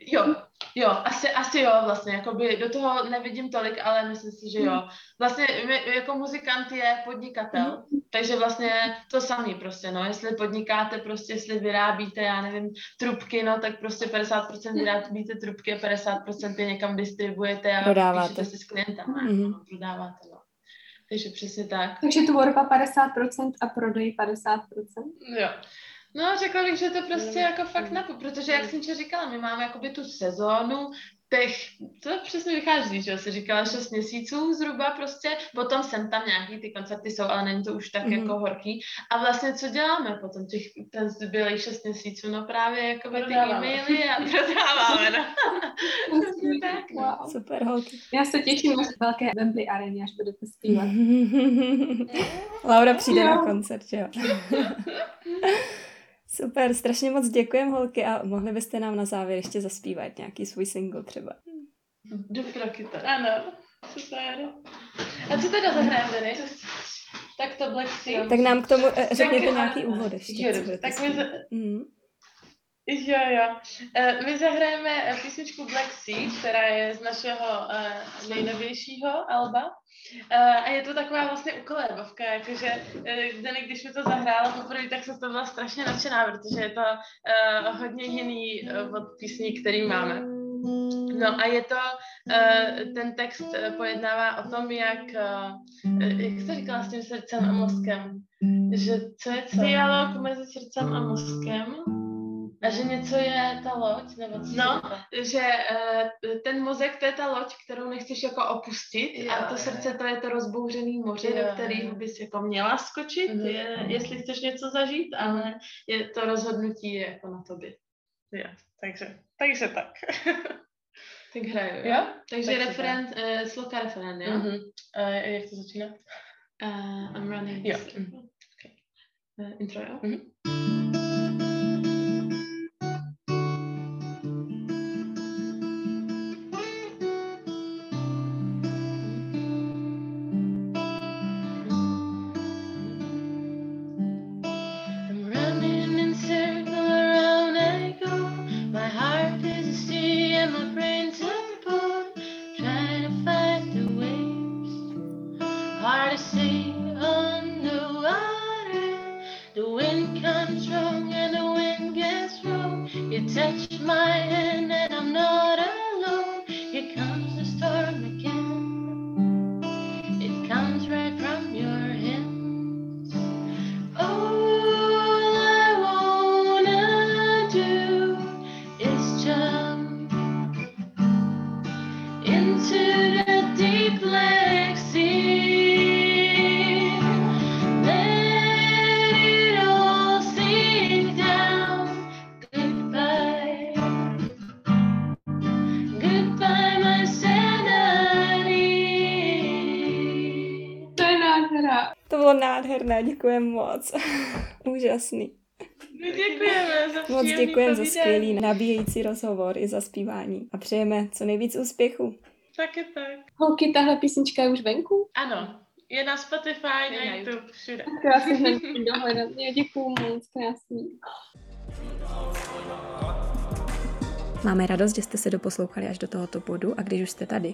jo, jo, asi, asi jo, vlastně, jakoby do toho nevidím tolik, ale myslím si, že jo. Vlastně my, jako muzikant je podnikatel, mm. takže vlastně to samý prostě, no, jestli podnikáte prostě, jestli vyrábíte, já nevím, trubky, no, tak prostě 50% vyrábíte trubky a 50% je někam distribuujete a prodáváte si s klientama, mm. no, prodáváte, no. Takže přesně tak. Takže tvorba 50% a prodej 50%? Jo. No, řekla bych, že to prostě jako fakt napu, protože jak jsem ti říkala, my máme jakoby tu sezónu, těch, to přesně vychází, že jsi říkala 6 měsíců zhruba prostě, potom jsem tam nějaký ty koncerty jsou, ale není to už tak mm. jako horký. A vlastně co děláme potom těch, ten zbylých 6 měsíců, no právě jako ty e-maily a prodáváme, no. tak, no. Wow. Super, holky. Já se těším na velké Wembley areně, až budete zpívat. Laura přijde na koncert, jo. Super, strašně moc děkujem holky a mohli byste nám na závěr ještě zaspívat nějaký svůj single třeba. Dobrá kytara. Ano, super. A co teda zahrajeme, Denny? Tak to Black Sea. Tak nám k tomu eh, řekněte nějaký úvod ještě. Jo, tak my, mm. Jo, jo. Uh, my zahrajeme eh, písničku Black Sea, která je z našeho uh, nejnovějšího alba. A je to taková vlastně ukolébovka, jakože Dany, když mi to zahrála poprvé, tak jsem to byla strašně nadšená, protože je to hodně jiný od písní, který máme. No a je to, ten text pojednává o tom, jak, jak jsi říkala s tím srdcem a mozkem, že co je co? Dialog mezi srdcem a mozkem a že něco je ta loď, nebo co No, že uh, ten mozek to je ta loď, kterou nechceš jako opustit jo, a to srdce to je to rozbouřený moře, jo, do kterého bys jako měla skočit, mm. je, jestli chceš něco zažít, ale je to rozhodnutí je jako na tobě. Jo, takže, takže tak. tak hraju, jo? jo? Takže tak referent, uh, sloka referent, jo? Mm-hmm. Uh, jak to začíná? Uh, I'm running. Jo. Mm. Okay. Uh, intro, jo? Mm-hmm. Děkujeme moc. Úžasný. My děkujeme za Moc děkujeme za skvělý nabíjející rozhovor i za zpívání a přejeme co nejvíc úspěchu. Taky tak. Holky, tahle písnička je už venku? Ano, je na Spotify, je na YouTube, všude. Tak já si dohledat. Děkuju moc, krásný. Máme radost, že jste se doposlouchali až do tohoto bodu a když už jste tady,